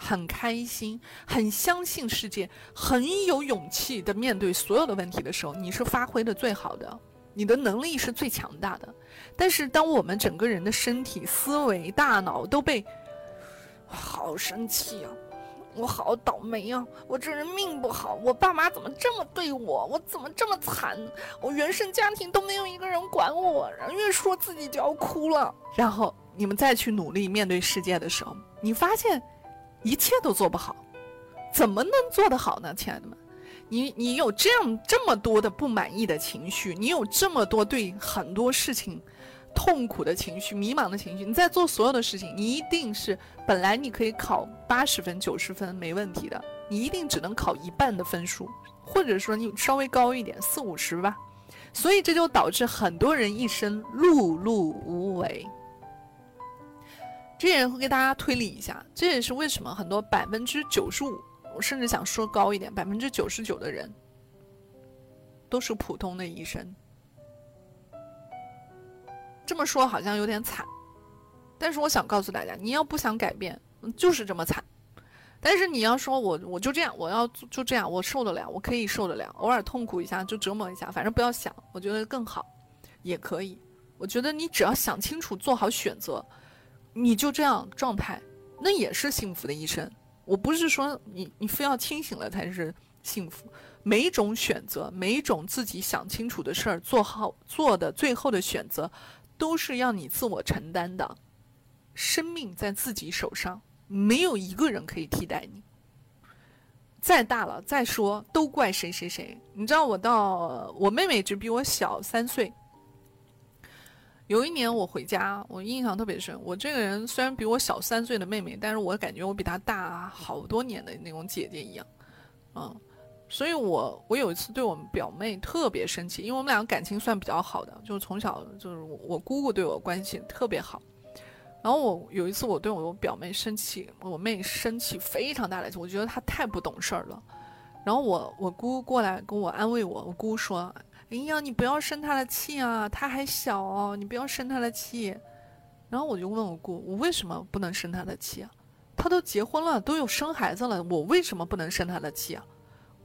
Speaker 1: 很开心，很相信世界，很有勇气的面对所有的问题的时候，你是发挥的最好的，你的能力是最强大的。但是，当我们整个人的身体、思维、大脑都被，好生气啊！我好倒霉啊！我这人命不好，我爸妈怎么这么对我？我怎么这么惨？我原生家庭都没有一个人管我，然后越说自己就要哭了。然后你们再去努力面对世界的时候，你发现。一切都做不好，怎么能做得好呢，亲爱的们？你你有这样这么多的不满意的情绪，你有这么多对很多事情痛苦的情绪、迷茫的情绪，你在做所有的事情，你一定是本来你可以考八十分、九十分没问题的，你一定只能考一半的分数，或者说你稍微高一点，四五十吧。所以这就导致很多人一生碌碌无为。这也会给大家推理一下，这也是为什么很多百分之九十五，我甚至想说高一点，百分之九十九的人都是普通的医生。这么说好像有点惨，但是我想告诉大家，你要不想改变，就是这么惨。但是你要说我我就这样，我要就这样，我受得了，我可以受得了，偶尔痛苦一下就折磨一下，反正不要想，我觉得更好，也可以。我觉得你只要想清楚，做好选择。你就这样状态，那也是幸福的一生。我不是说你你非要清醒了才是幸福，每一种选择，每一种自己想清楚的事儿，做好做的最后的选择，都是要你自我承担的。生命在自己手上，没有一个人可以替代你。再大了再说，都怪谁谁谁。你知道我到我妹妹只比我小三岁。有一年我回家，我印象特别深。我这个人虽然比我小三岁的妹妹，但是我感觉我比她大好多年的那种姐姐一样，嗯，所以我我有一次对我们表妹特别生气，因为我们俩感情算比较好的，就是从小就是我姑姑对我关系特别好。然后我有一次我对我表妹生气，我妹生气非常大的气，我觉得她太不懂事儿了。然后我我姑过来跟我安慰我，我姑说。哎呀，你不要生他的气啊，他还小哦，你不要生他的气。然后我就问我姑，我为什么不能生他的气啊？他都结婚了，都有生孩子了，我为什么不能生他的气啊？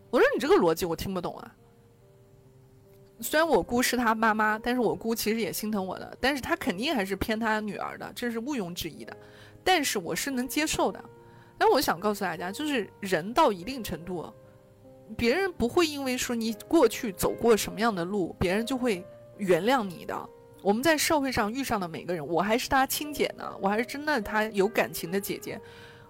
Speaker 1: 我说你这个逻辑我听不懂啊。虽然我姑是他妈妈，但是我姑其实也心疼我的，但是他肯定还是偏他女儿的，这是毋庸置疑的。但是我是能接受的。但我想告诉大家，就是人到一定程度。别人不会因为说你过去走过什么样的路，别人就会原谅你的。我们在社会上遇上的每个人，我还是他亲姐呢，我还是真的他有感情的姐姐。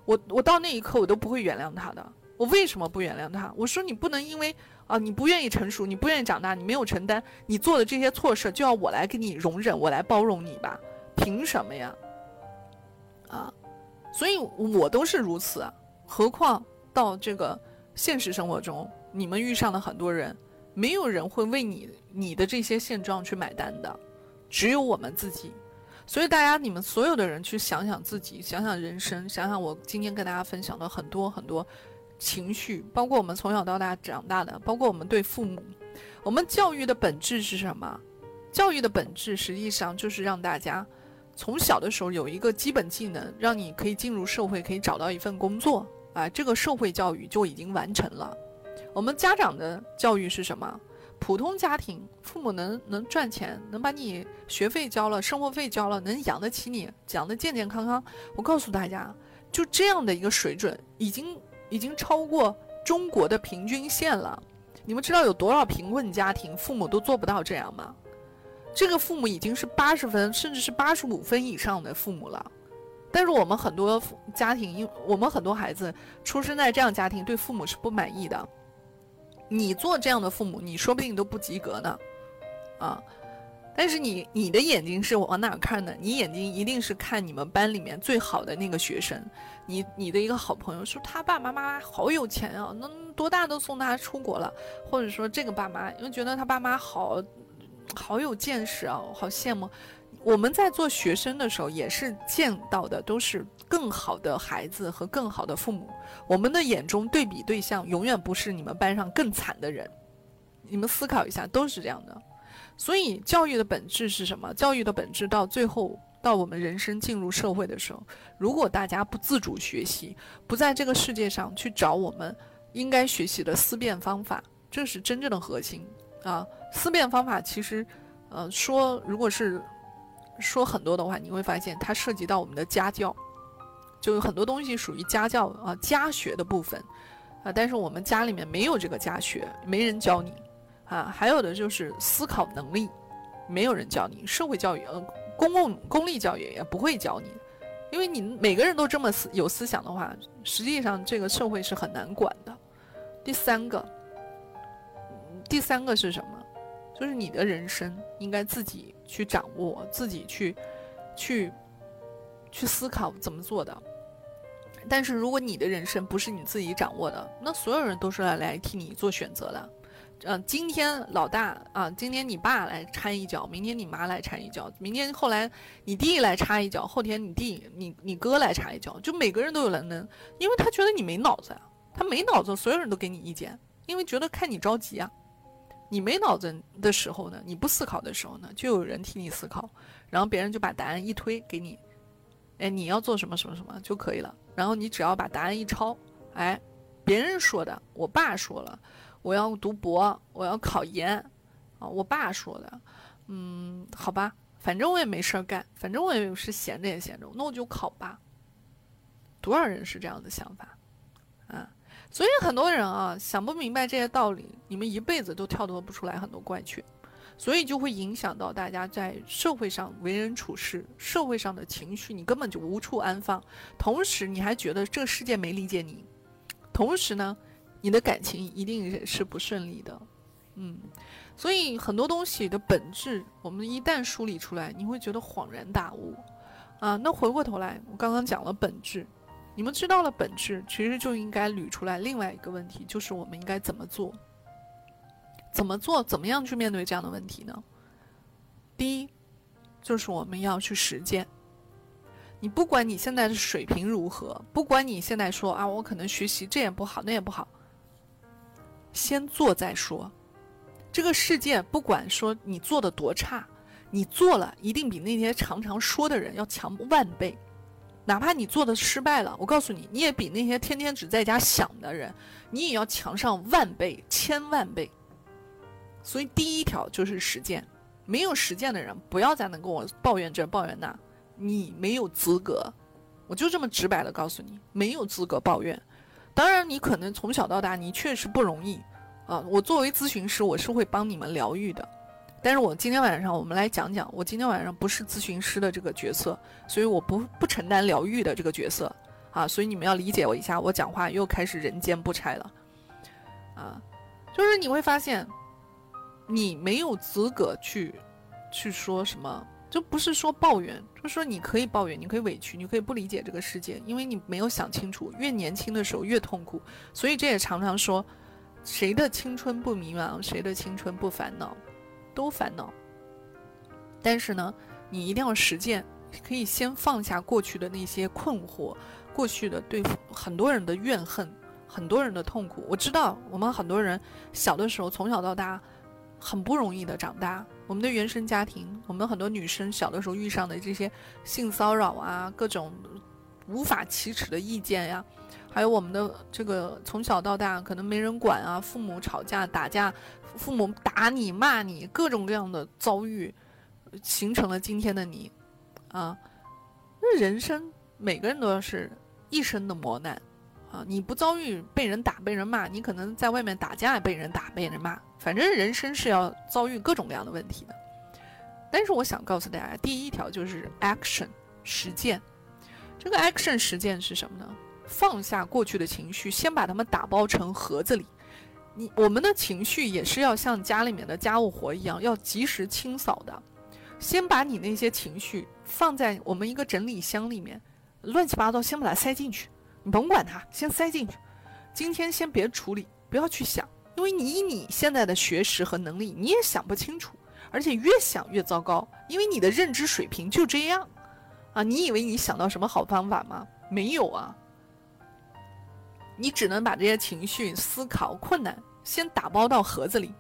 Speaker 1: 我我到那一刻我都不会原谅他的。我为什么不原谅他？我说你不能因为啊你不愿意成熟，你不愿意长大，你没有承担你做的这些错事，就要我来给你容忍，我来包容你吧？凭什么呀？啊，所以我都是如此，何况到这个。现实生活中，你们遇上了很多人，没有人会为你你的这些现状去买单的，只有我们自己。所以大家，你们所有的人去想想自己，想想人生，想想我今天跟大家分享的很多很多情绪，包括我们从小到大长大的，包括我们对父母，我们教育的本质是什么？教育的本质实际上就是让大家从小的时候有一个基本技能，让你可以进入社会，可以找到一份工作。啊，这个社会教育就已经完成了。我们家长的教育是什么？普通家庭，父母能能赚钱，能把你学费交了，生活费交了，能养得起你，养得健健康康。我告诉大家，就这样的一个水准，已经已经超过中国的平均线了。你们知道有多少贫困家庭父母都做不到这样吗？这个父母已经是八十分，甚至是八十五分以上的父母了。但是我们很多家庭，因我们很多孩子出生在这样家庭，对父母是不满意的。你做这样的父母，你说不定都不及格呢，啊！但是你你的眼睛是往哪看的？你眼睛一定是看你们班里面最好的那个学生。你你的一个好朋友说他爸爸妈妈好有钱啊，那多大都送他出国了，或者说这个爸妈因为觉得他爸妈好好有见识啊，好羡慕。我们在做学生的时候，也是见到的都是更好的孩子和更好的父母。我们的眼中对比对象永远不是你们班上更惨的人。你们思考一下，都是这样的。所以，教育的本质是什么？教育的本质到最后，到我们人生进入社会的时候，如果大家不自主学习，不在这个世界上去找我们应该学习的思辨方法，这是真正的核心啊！思辨方法其实，呃，说如果是。说很多的话，你会发现它涉及到我们的家教，就有很多东西属于家教啊家学的部分啊，但是我们家里面没有这个家学，没人教你啊。还有的就是思考能力，没有人教你。社会教育呃，公共公立教育也不会教你，因为你每个人都这么思有思想的话，实际上这个社会是很难管的。第三个，第三个是什么？就是你的人生应该自己去掌握，自己去去去思考怎么做的。但是如果你的人生不是你自己掌握的，那所有人都是来来替你做选择的。嗯，今天老大啊，今天你爸来掺一脚，明天你妈来掺一脚，明天后来你弟来插一脚，后天你弟你你哥来插一脚，就每个人都有人能，因为他觉得你没脑子呀，他没脑子，所有人都给你意见，因为觉得看你着急啊。你没脑子的时候呢，你不思考的时候呢，就有人替你思考，然后别人就把答案一推给你，哎，你要做什么什么什么就可以了，然后你只要把答案一抄，哎，别人说的，我爸说了。我要读博，我要考研，啊，我爸说的，嗯，好吧，反正我也没事儿干，反正我也是闲着也闲着，那我就考吧。多少人是这样的想法，啊，所以很多人啊想不明白这些道理，你们一辈子都跳脱不出来很多怪圈，所以就会影响到大家在社会上为人处事，社会上的情绪你根本就无处安放，同时你还觉得这个世界没理解你，同时呢。你的感情一定是不顺利的，嗯，所以很多东西的本质，我们一旦梳理出来，你会觉得恍然大悟，啊，那回过头来，我刚刚讲了本质，你们知道了本质，其实就应该捋出来另外一个问题，就是我们应该怎么做？怎么做？怎么样去面对这样的问题呢？第一，就是我们要去实践。你不管你现在的水平如何，不管你现在说啊，我可能学习这也不好，那也不好。先做再说，这个世界不管说你做的多差，你做了一定比那些常常说的人要强万倍。哪怕你做的失败了，我告诉你，你也比那些天天只在家想的人，你也要强上万倍、千万倍。所以第一条就是实践，没有实践的人，不要再能跟我抱怨这抱怨那，你没有资格。我就这么直白的告诉你，没有资格抱怨。当然，你可能从小到大，你确实不容易，啊，我作为咨询师，我是会帮你们疗愈的。但是我今天晚上，我们来讲讲，我今天晚上不是咨询师的这个角色，所以我不不承担疗愈的这个角色，啊，所以你们要理解我一下，我讲话又开始人间不拆了，啊，就是你会发现，你没有资格去，去说什么。就不是说抱怨，就是说你可以抱怨，你可以委屈，你可以不理解这个世界，因为你没有想清楚。越年轻的时候越痛苦，所以这也常常说，谁的青春不迷茫，谁的青春不烦恼，都烦恼。但是呢，你一定要实践，可以先放下过去的那些困惑，过去的对很多人的怨恨，很多人的痛苦。我知道我们很多人小的时候从小到大。很不容易的长大，我们的原生家庭，我们很多女生小的时候遇上的这些性骚扰啊，各种无法启齿的意见呀，还有我们的这个从小到大可能没人管啊，父母吵架打架，父母打你骂你，各种各样的遭遇，形成了今天的你，啊，那人生每个人都要是一生的磨难。啊！你不遭遇被人打、被人骂，你可能在外面打架被人打、被人骂，反正人生是要遭遇各种各样的问题的。但是我想告诉大家，第一条就是 action 实践。这个 action 实践是什么呢？放下过去的情绪，先把它们打包成盒子里。你我们的情绪也是要像家里面的家务活一样，要及时清扫的。先把你那些情绪放在我们一个整理箱里面，乱七八糟，先把它塞进去。你甭管它，先塞进去。今天先别处理，不要去想，因为你以你现在的学识和能力，你也想不清楚，而且越想越糟糕，因为你的认知水平就这样啊！你以为你想到什么好方法吗？没有啊！你只能把这些情绪、思考、困难先打包到盒子里，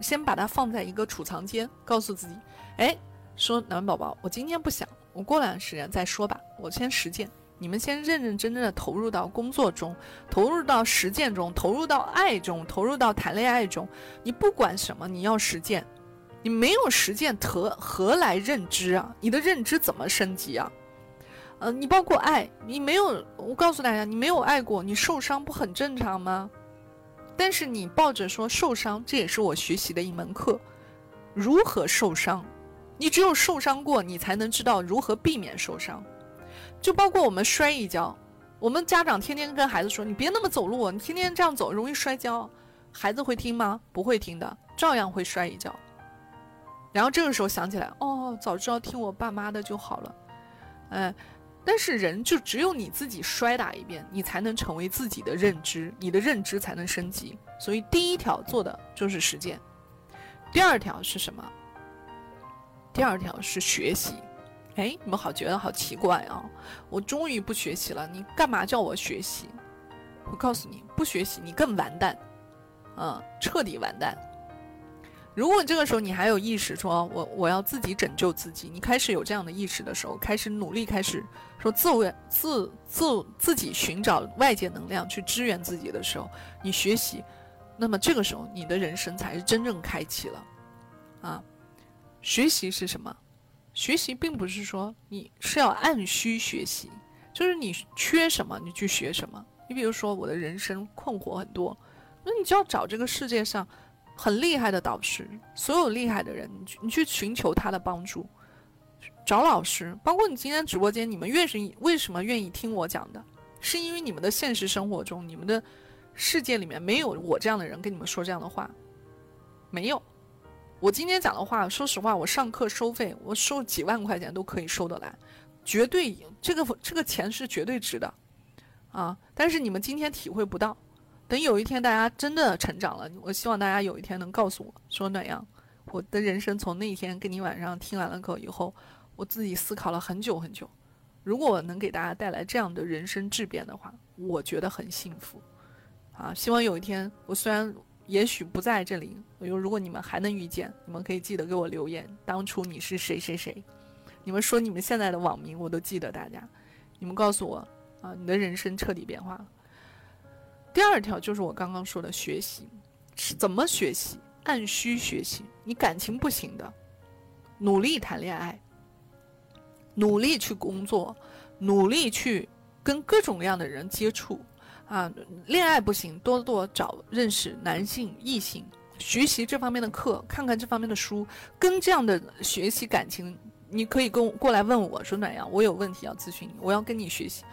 Speaker 1: 先把它放在一个储藏间，告诉自己：哎，说暖宝宝，我今天不想，我过段时间再说吧，我先实践。你们先认认真真的投入到工作中，投入到实践中，投入到爱中，投入到谈恋爱中。你不管什么，你要实践。你没有实践，何何来认知啊？你的认知怎么升级啊？呃，你包括爱，你没有，我告诉大家，你没有爱过，你受伤不很正常吗？但是你抱着说受伤，这也是我学习的一门课，如何受伤？你只有受伤过，你才能知道如何避免受伤。就包括我们摔一跤，我们家长天天跟孩子说：“你别那么走路，你天天这样走容易摔跤。”孩子会听吗？不会听的，照样会摔一跤。然后这个时候想起来，哦，早知道听我爸妈的就好了，哎，但是人就只有你自己摔打一遍，你才能成为自己的认知，你的认知才能升级。所以第一条做的就是实践，第二条是什么？第二条是学习。哎，你们好觉得好奇怪啊！我终于不学习了，你干嘛叫我学习？我告诉你，不学习你更完蛋，嗯，彻底完蛋。如果这个时候你还有意识，说我我要自己拯救自己，你开始有这样的意识的时候，开始努力，开始说自我自自自己寻找外界能量去支援自己的时候，你学习，那么这个时候你的人生才是真正开启了，啊，学习是什么？学习并不是说你是要按需学习，就是你缺什么你去学什么。你比如说我的人生困惑很多，那你就要找这个世界上很厉害的导师，所有厉害的人，你去你去寻求他的帮助，找老师。包括你今天直播间，你们愿意为什么愿意听我讲的？是因为你们的现实生活中，你们的世界里面没有我这样的人跟你们说这样的话，没有。我今天讲的话，说实话，我上课收费，我收几万块钱都可以收得来，绝对这个这个钱是绝对值的，啊！但是你们今天体会不到，等有一天大家真的成长了，我希望大家有一天能告诉我说暖阳，我的人生从那一天跟你晚上听完了课以后，我自己思考了很久很久，如果我能给大家带来这样的人生质变的话，我觉得很幸福，啊！希望有一天我虽然。也许不在这里。如如果你们还能遇见，你们可以记得给我留言。当初你是谁谁谁？你们说你们现在的网名，我都记得。大家，你们告诉我啊，你的人生彻底变化了。第二条就是我刚刚说的学习，是怎么学习？按需学习。你感情不行的，努力谈恋爱，努力去工作，努力去跟各种各样的人接触。啊，恋爱不行，多多找认识男性异性，学习这方面的课，看看这方面的书，跟这样的学习感情，你可以跟过来问我说暖阳，我有问题要咨询你，我要跟你学习，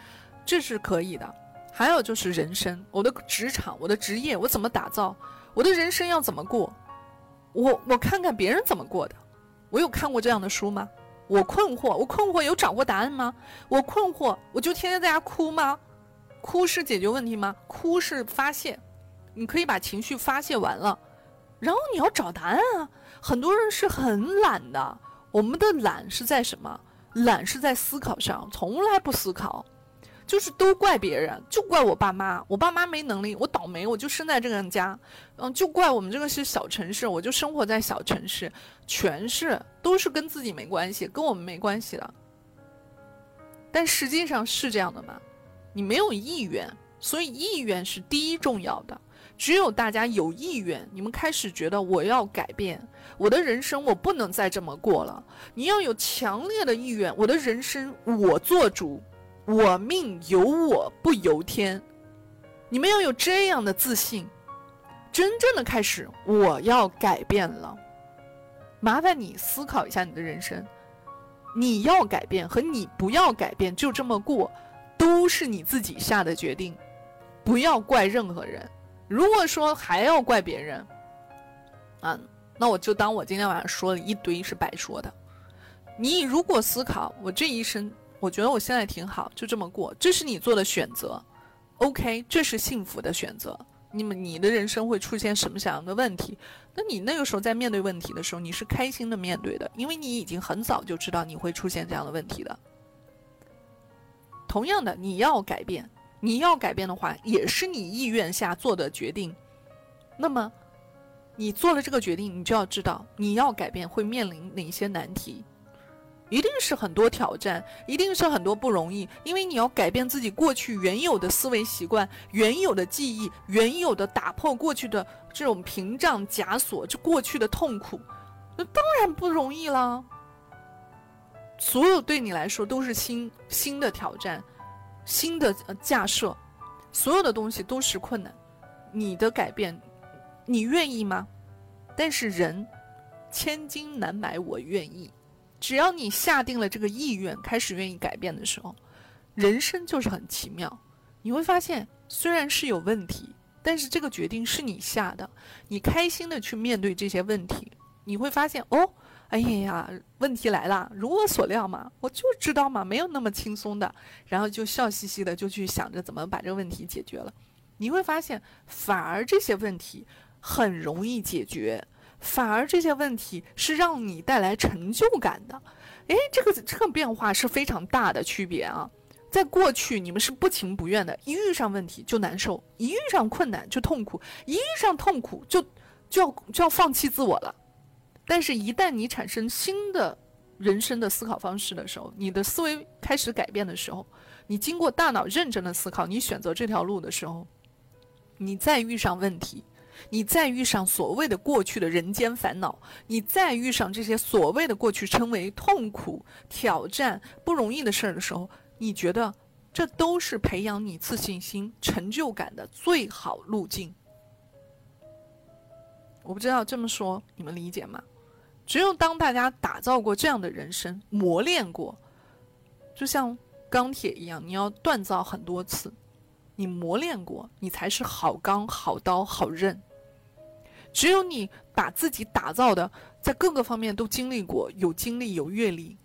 Speaker 1: 这是可以的。还有就是人生，我的职场，我的职业，我怎么打造，我的人生要怎么过，我我看看别人怎么过的，我有看过这样的书吗？我困惑，我困惑有找过答案吗？我困惑，我就天天在家哭吗？哭是解决问题吗？哭是发泄，你可以把情绪发泄完了，然后你要找答案啊。很多人是很懒的，我们的懒是在什么？懒是在思考上，从来不思考，就是都怪别人，就怪我爸妈，我爸妈没能力，我倒霉，我就生在这个家，嗯，就怪我们这个是小城市，我就生活在小城市，全是都是跟自己没关系，跟我们没关系的。但实际上是这样的吗？你没有意愿，所以意愿是第一重要的。只有大家有意愿，你们开始觉得我要改变我的人生，我不能再这么过了。你要有强烈的意愿，我的人生我做主，我命由我不由天。你们要有这样的自信，真正的开始我要改变了。麻烦你思考一下你的人生，你要改变和你不要改变，就这么过。都是你自己下的决定，不要怪任何人。如果说还要怪别人，啊，那我就当我今天晚上说了一堆是白说的。你如果思考，我这一生，我觉得我现在挺好，就这么过，这是你做的选择，OK，这是幸福的选择。你们你的人生会出现什么样的问题？那你那个时候在面对问题的时候，你是开心的面对的，因为你已经很早就知道你会出现这样的问题的。同样的，你要改变，你要改变的话，也是你意愿下做的决定。那么，你做了这个决定，你就要知道你要改变会面临哪些难题，一定是很多挑战，一定是很多不容易，因为你要改变自己过去原有的思维习惯、原有的记忆、原有的打破过去的这种屏障枷锁，这过去的痛苦，那当然不容易了。所有对你来说都是新新的挑战，新的呃架设，所有的东西都是困难。你的改变，你愿意吗？但是人，千金难买我愿意。只要你下定了这个意愿，开始愿意改变的时候，人生就是很奇妙。你会发现，虽然是有问题，但是这个决定是你下的，你开心的去面对这些问题，你会发现哦。哎呀，问题来了，如我所料嘛，我就知道嘛，没有那么轻松的，然后就笑嘻嘻的就去想着怎么把这个问题解决了。你会发现，反而这些问题很容易解决，反而这些问题是让你带来成就感的。诶，这个这个变化是非常大的区别啊！在过去，你们是不情不愿的，一遇上问题就难受，一遇上困难就痛苦，一遇上痛苦就就要就要放弃自我了。但是，一旦你产生新的人生的思考方式的时候，你的思维开始改变的时候，你经过大脑认真的思考，你选择这条路的时候，你再遇上问题，你再遇上所谓的过去的人间烦恼，你再遇上这些所谓的过去称为痛苦、挑战、不容易的事儿的时候，你觉得这都是培养你自信心、成就感的最好路径。我不知道这么说你们理解吗？只有当大家打造过这样的人生，磨练过，就像钢铁一样，你要锻造很多次，你磨练过，你才是好钢、好刀、好刃。只有你把自己打造的，在各个方面都经历过，有经历、有阅历，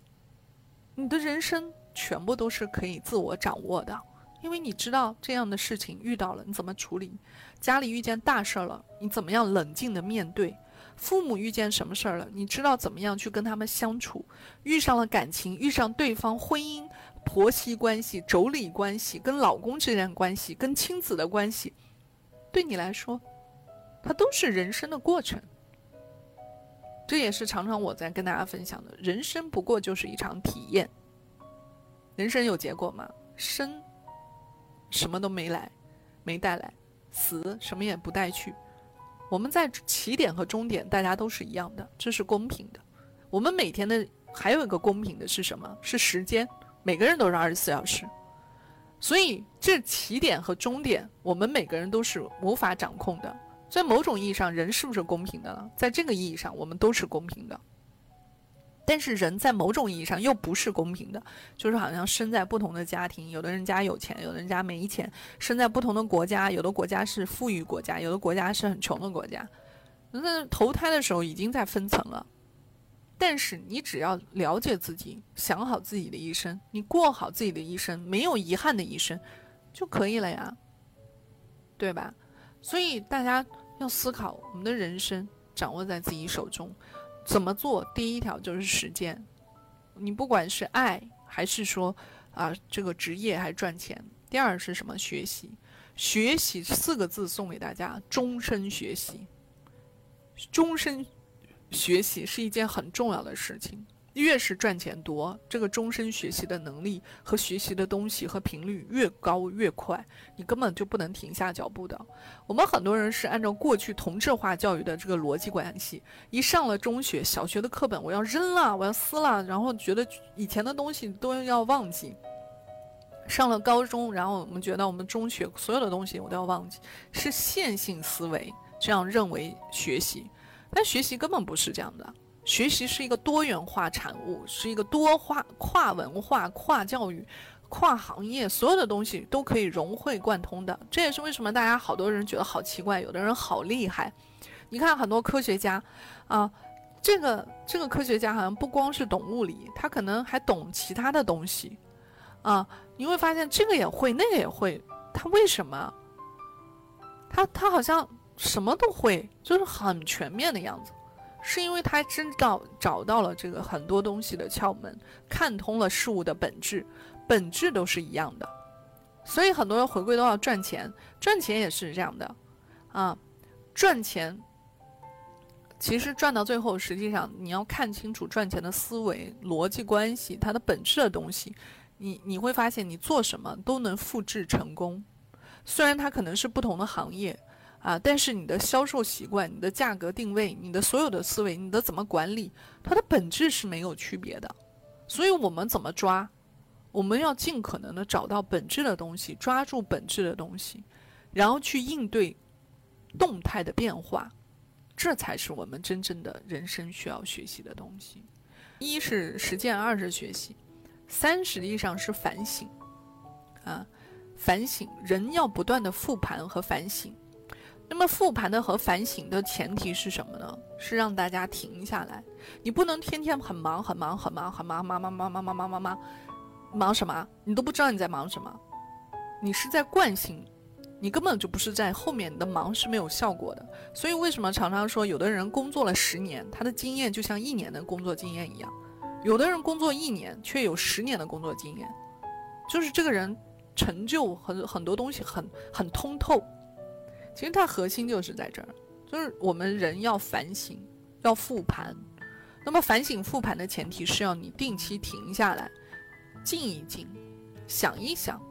Speaker 1: 你的人生全部都是可以自我掌握的，因为你知道这样的事情遇到了你怎么处理，家里遇见大事了，你怎么样冷静的面对。父母遇见什么事儿了？你知道怎么样去跟他们相处？遇上了感情，遇上对方婚姻、婆媳关系、妯娌关系、跟老公之间关系、跟亲子的关系，对你来说，它都是人生的过程。这也是常常我在跟大家分享的：人生不过就是一场体验。人生有结果吗？生什么都没来，没带来；死什么也不带去。我们在起点和终点，大家都是一样的，这是公平的。我们每天的还有一个公平的是什么？是时间，每个人都是二十四小时。所以这起点和终点，我们每个人都是无法掌控的。在某种意义上，人是不是公平的呢？在这个意义上，我们都是公平的。但是人在某种意义上又不是公平的，就是好像生在不同的家庭，有的人家有钱，有的人家没钱；生在不同的国家，有的国家是富裕国家，有的国家是很穷的国家。那投胎的时候已经在分层了。但是你只要了解自己，想好自己的一生，你过好自己的一生，没有遗憾的一生，就可以了呀，对吧？所以大家要思考，我们的人生掌握在自己手中。怎么做？第一条就是实践。你不管是爱，还是说啊这个职业，还赚钱。第二是什么？学习。学习四个字送给大家：终身学习。终身学习是一件很重要的事情。越是赚钱多，这个终身学习的能力和学习的东西和频率越高越快，你根本就不能停下脚步的。我们很多人是按照过去同质化教育的这个逻辑关系，一上了中学、小学的课本，我要扔了，我要撕了，然后觉得以前的东西都要忘记。上了高中，然后我们觉得我们中学所有的东西我都要忘记，是线性思维这样认为学习，但学习根本不是这样的。学习是一个多元化产物，是一个多化、跨文化、跨教育、跨行业，所有的东西都可以融会贯通的。这也是为什么大家好多人觉得好奇怪，有的人好厉害。你看很多科学家，啊，这个这个科学家好像不光是懂物理，他可能还懂其他的东西，啊，你会发现这个也会，那个也会。他为什么？他他好像什么都会，就是很全面的样子。是因为他知道找到了这个很多东西的窍门，看通了事物的本质，本质都是一样的，所以很多人回归都要赚钱，赚钱也是这样的，啊，赚钱，其实赚到最后，实际上你要看清楚赚钱的思维逻辑关系，它的本质的东西，你你会发现你做什么都能复制成功，虽然它可能是不同的行业。啊！但是你的销售习惯、你的价格定位、你的所有的思维、你的怎么管理，它的本质是没有区别的。所以，我们怎么抓？我们要尽可能的找到本质的东西，抓住本质的东西，然后去应对动态的变化，这才是我们真正的人生需要学习的东西。一是实践，二是学习，三实际上是反省。啊，反省，人要不断的复盘和反省。那么复盘的和反省的前提是什么呢？是让大家停下来。你不能天天很忙很忙很忙很忙忙忙忙忙忙忙忙忙，忙什么？你都不知道你在忙什么。你是在惯性，你根本就不是在后面你的忙是没有效果的。所以为什么常常说有的人工作了十年，他的经验就像一年的工作经验一样；有的人工作一年却有十年的工作经验，就是这个人成就很很多东西很很通透。其实它核心就是在这儿，就是我们人要反省，要复盘。那么反省复盘的前提是要你定期停下来，静一静，想一想，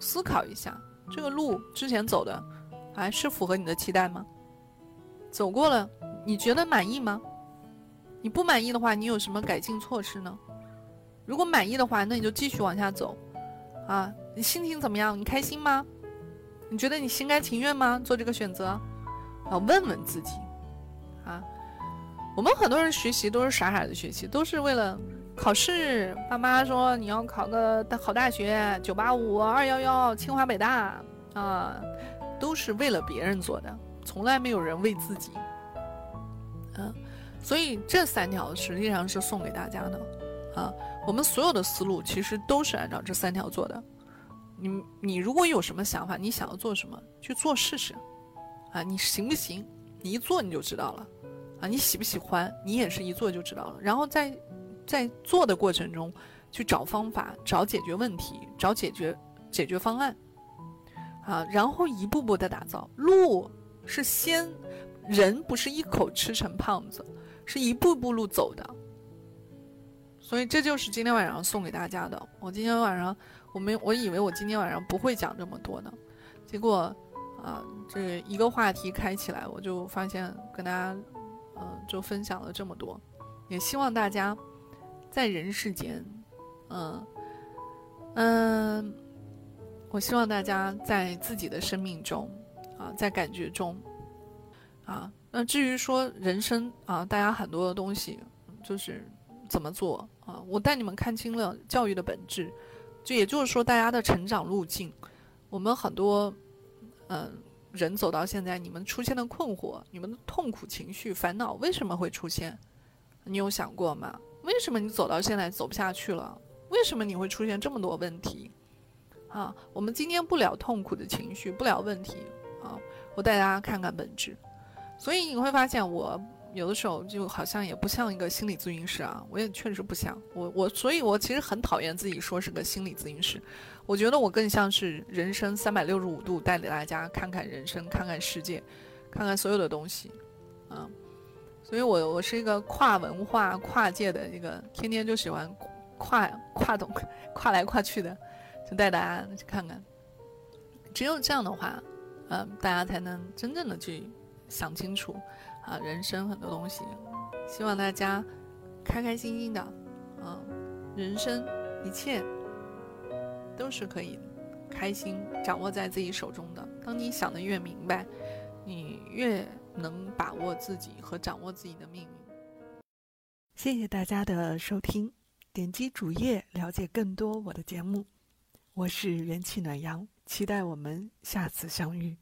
Speaker 1: 思考一下这个路之前走的，还是符合你的期待吗？走过了，你觉得满意吗？你不满意的话，你有什么改进措施呢？如果满意的话，那你就继续往下走。啊，你心情怎么样？你开心吗？你觉得你心甘情愿吗？做这个选择，要问问自己，啊，我们很多人学习都是傻傻的学习，都是为了考试。爸妈说你要考个好大学，九八五、二幺幺、清华北大，啊，都是为了别人做的，从来没有人为自己。嗯，所以这三条实际上是送给大家的，啊，我们所有的思路其实都是按照这三条做的。你你如果有什么想法，你想要做什么，去做试试，啊，你行不行？你一做你就知道了，啊，你喜不喜欢？你也是一做就知道了。然后在在做的过程中，去找方法，找解决问题，找解决解决方案，啊，然后一步步的打造。路是先，人不是一口吃成胖子，是一步步路走的。所以这就是今天晚上送给大家的。我今天晚上。我没，我以为我今天晚上不会讲这么多呢，结果，啊，这一个话题开起来，我就发现跟大家，嗯，就分享了这么多，也希望大家在人世间，嗯，嗯，我希望大家在自己的生命中，啊，在感觉中，啊，那至于说人生啊，大家很多的东西就是怎么做啊，我带你们看清了教育的本质。就也就是说，大家的成长路径，我们很多，嗯，人走到现在，你们出现的困惑，你们的痛苦情绪、烦恼为什么会出现？你有想过吗？为什么你走到现在走不下去了？为什么你会出现这么多问题？啊，我们今天不聊痛苦的情绪，不聊问题啊，我带大家看看本质。所以你会发现我。有的时候就好像也不像一个心理咨询师啊，我也确实不像。我我，所以我其实很讨厌自己说是个心理咨询师，我觉得我更像是人生三百六十五度带领大家看看人生，看看世界，看看所有的东西，啊，所以我我是一个跨文化、跨界的一个，天天就喜欢跨跨动、跨来跨去的，就带大家去看看，只有这样的话，嗯，大家才能真正的去想清楚。啊，人生很多东西，希望大家开开心心的，啊，人生一切都是可以开心掌握在自己手中的。当你想的越明白，你越能把握自己和掌握自己的命运。
Speaker 2: 谢谢大家的收听，点击主页了解更多我的节目。我是元气暖阳，期待我们下次相遇。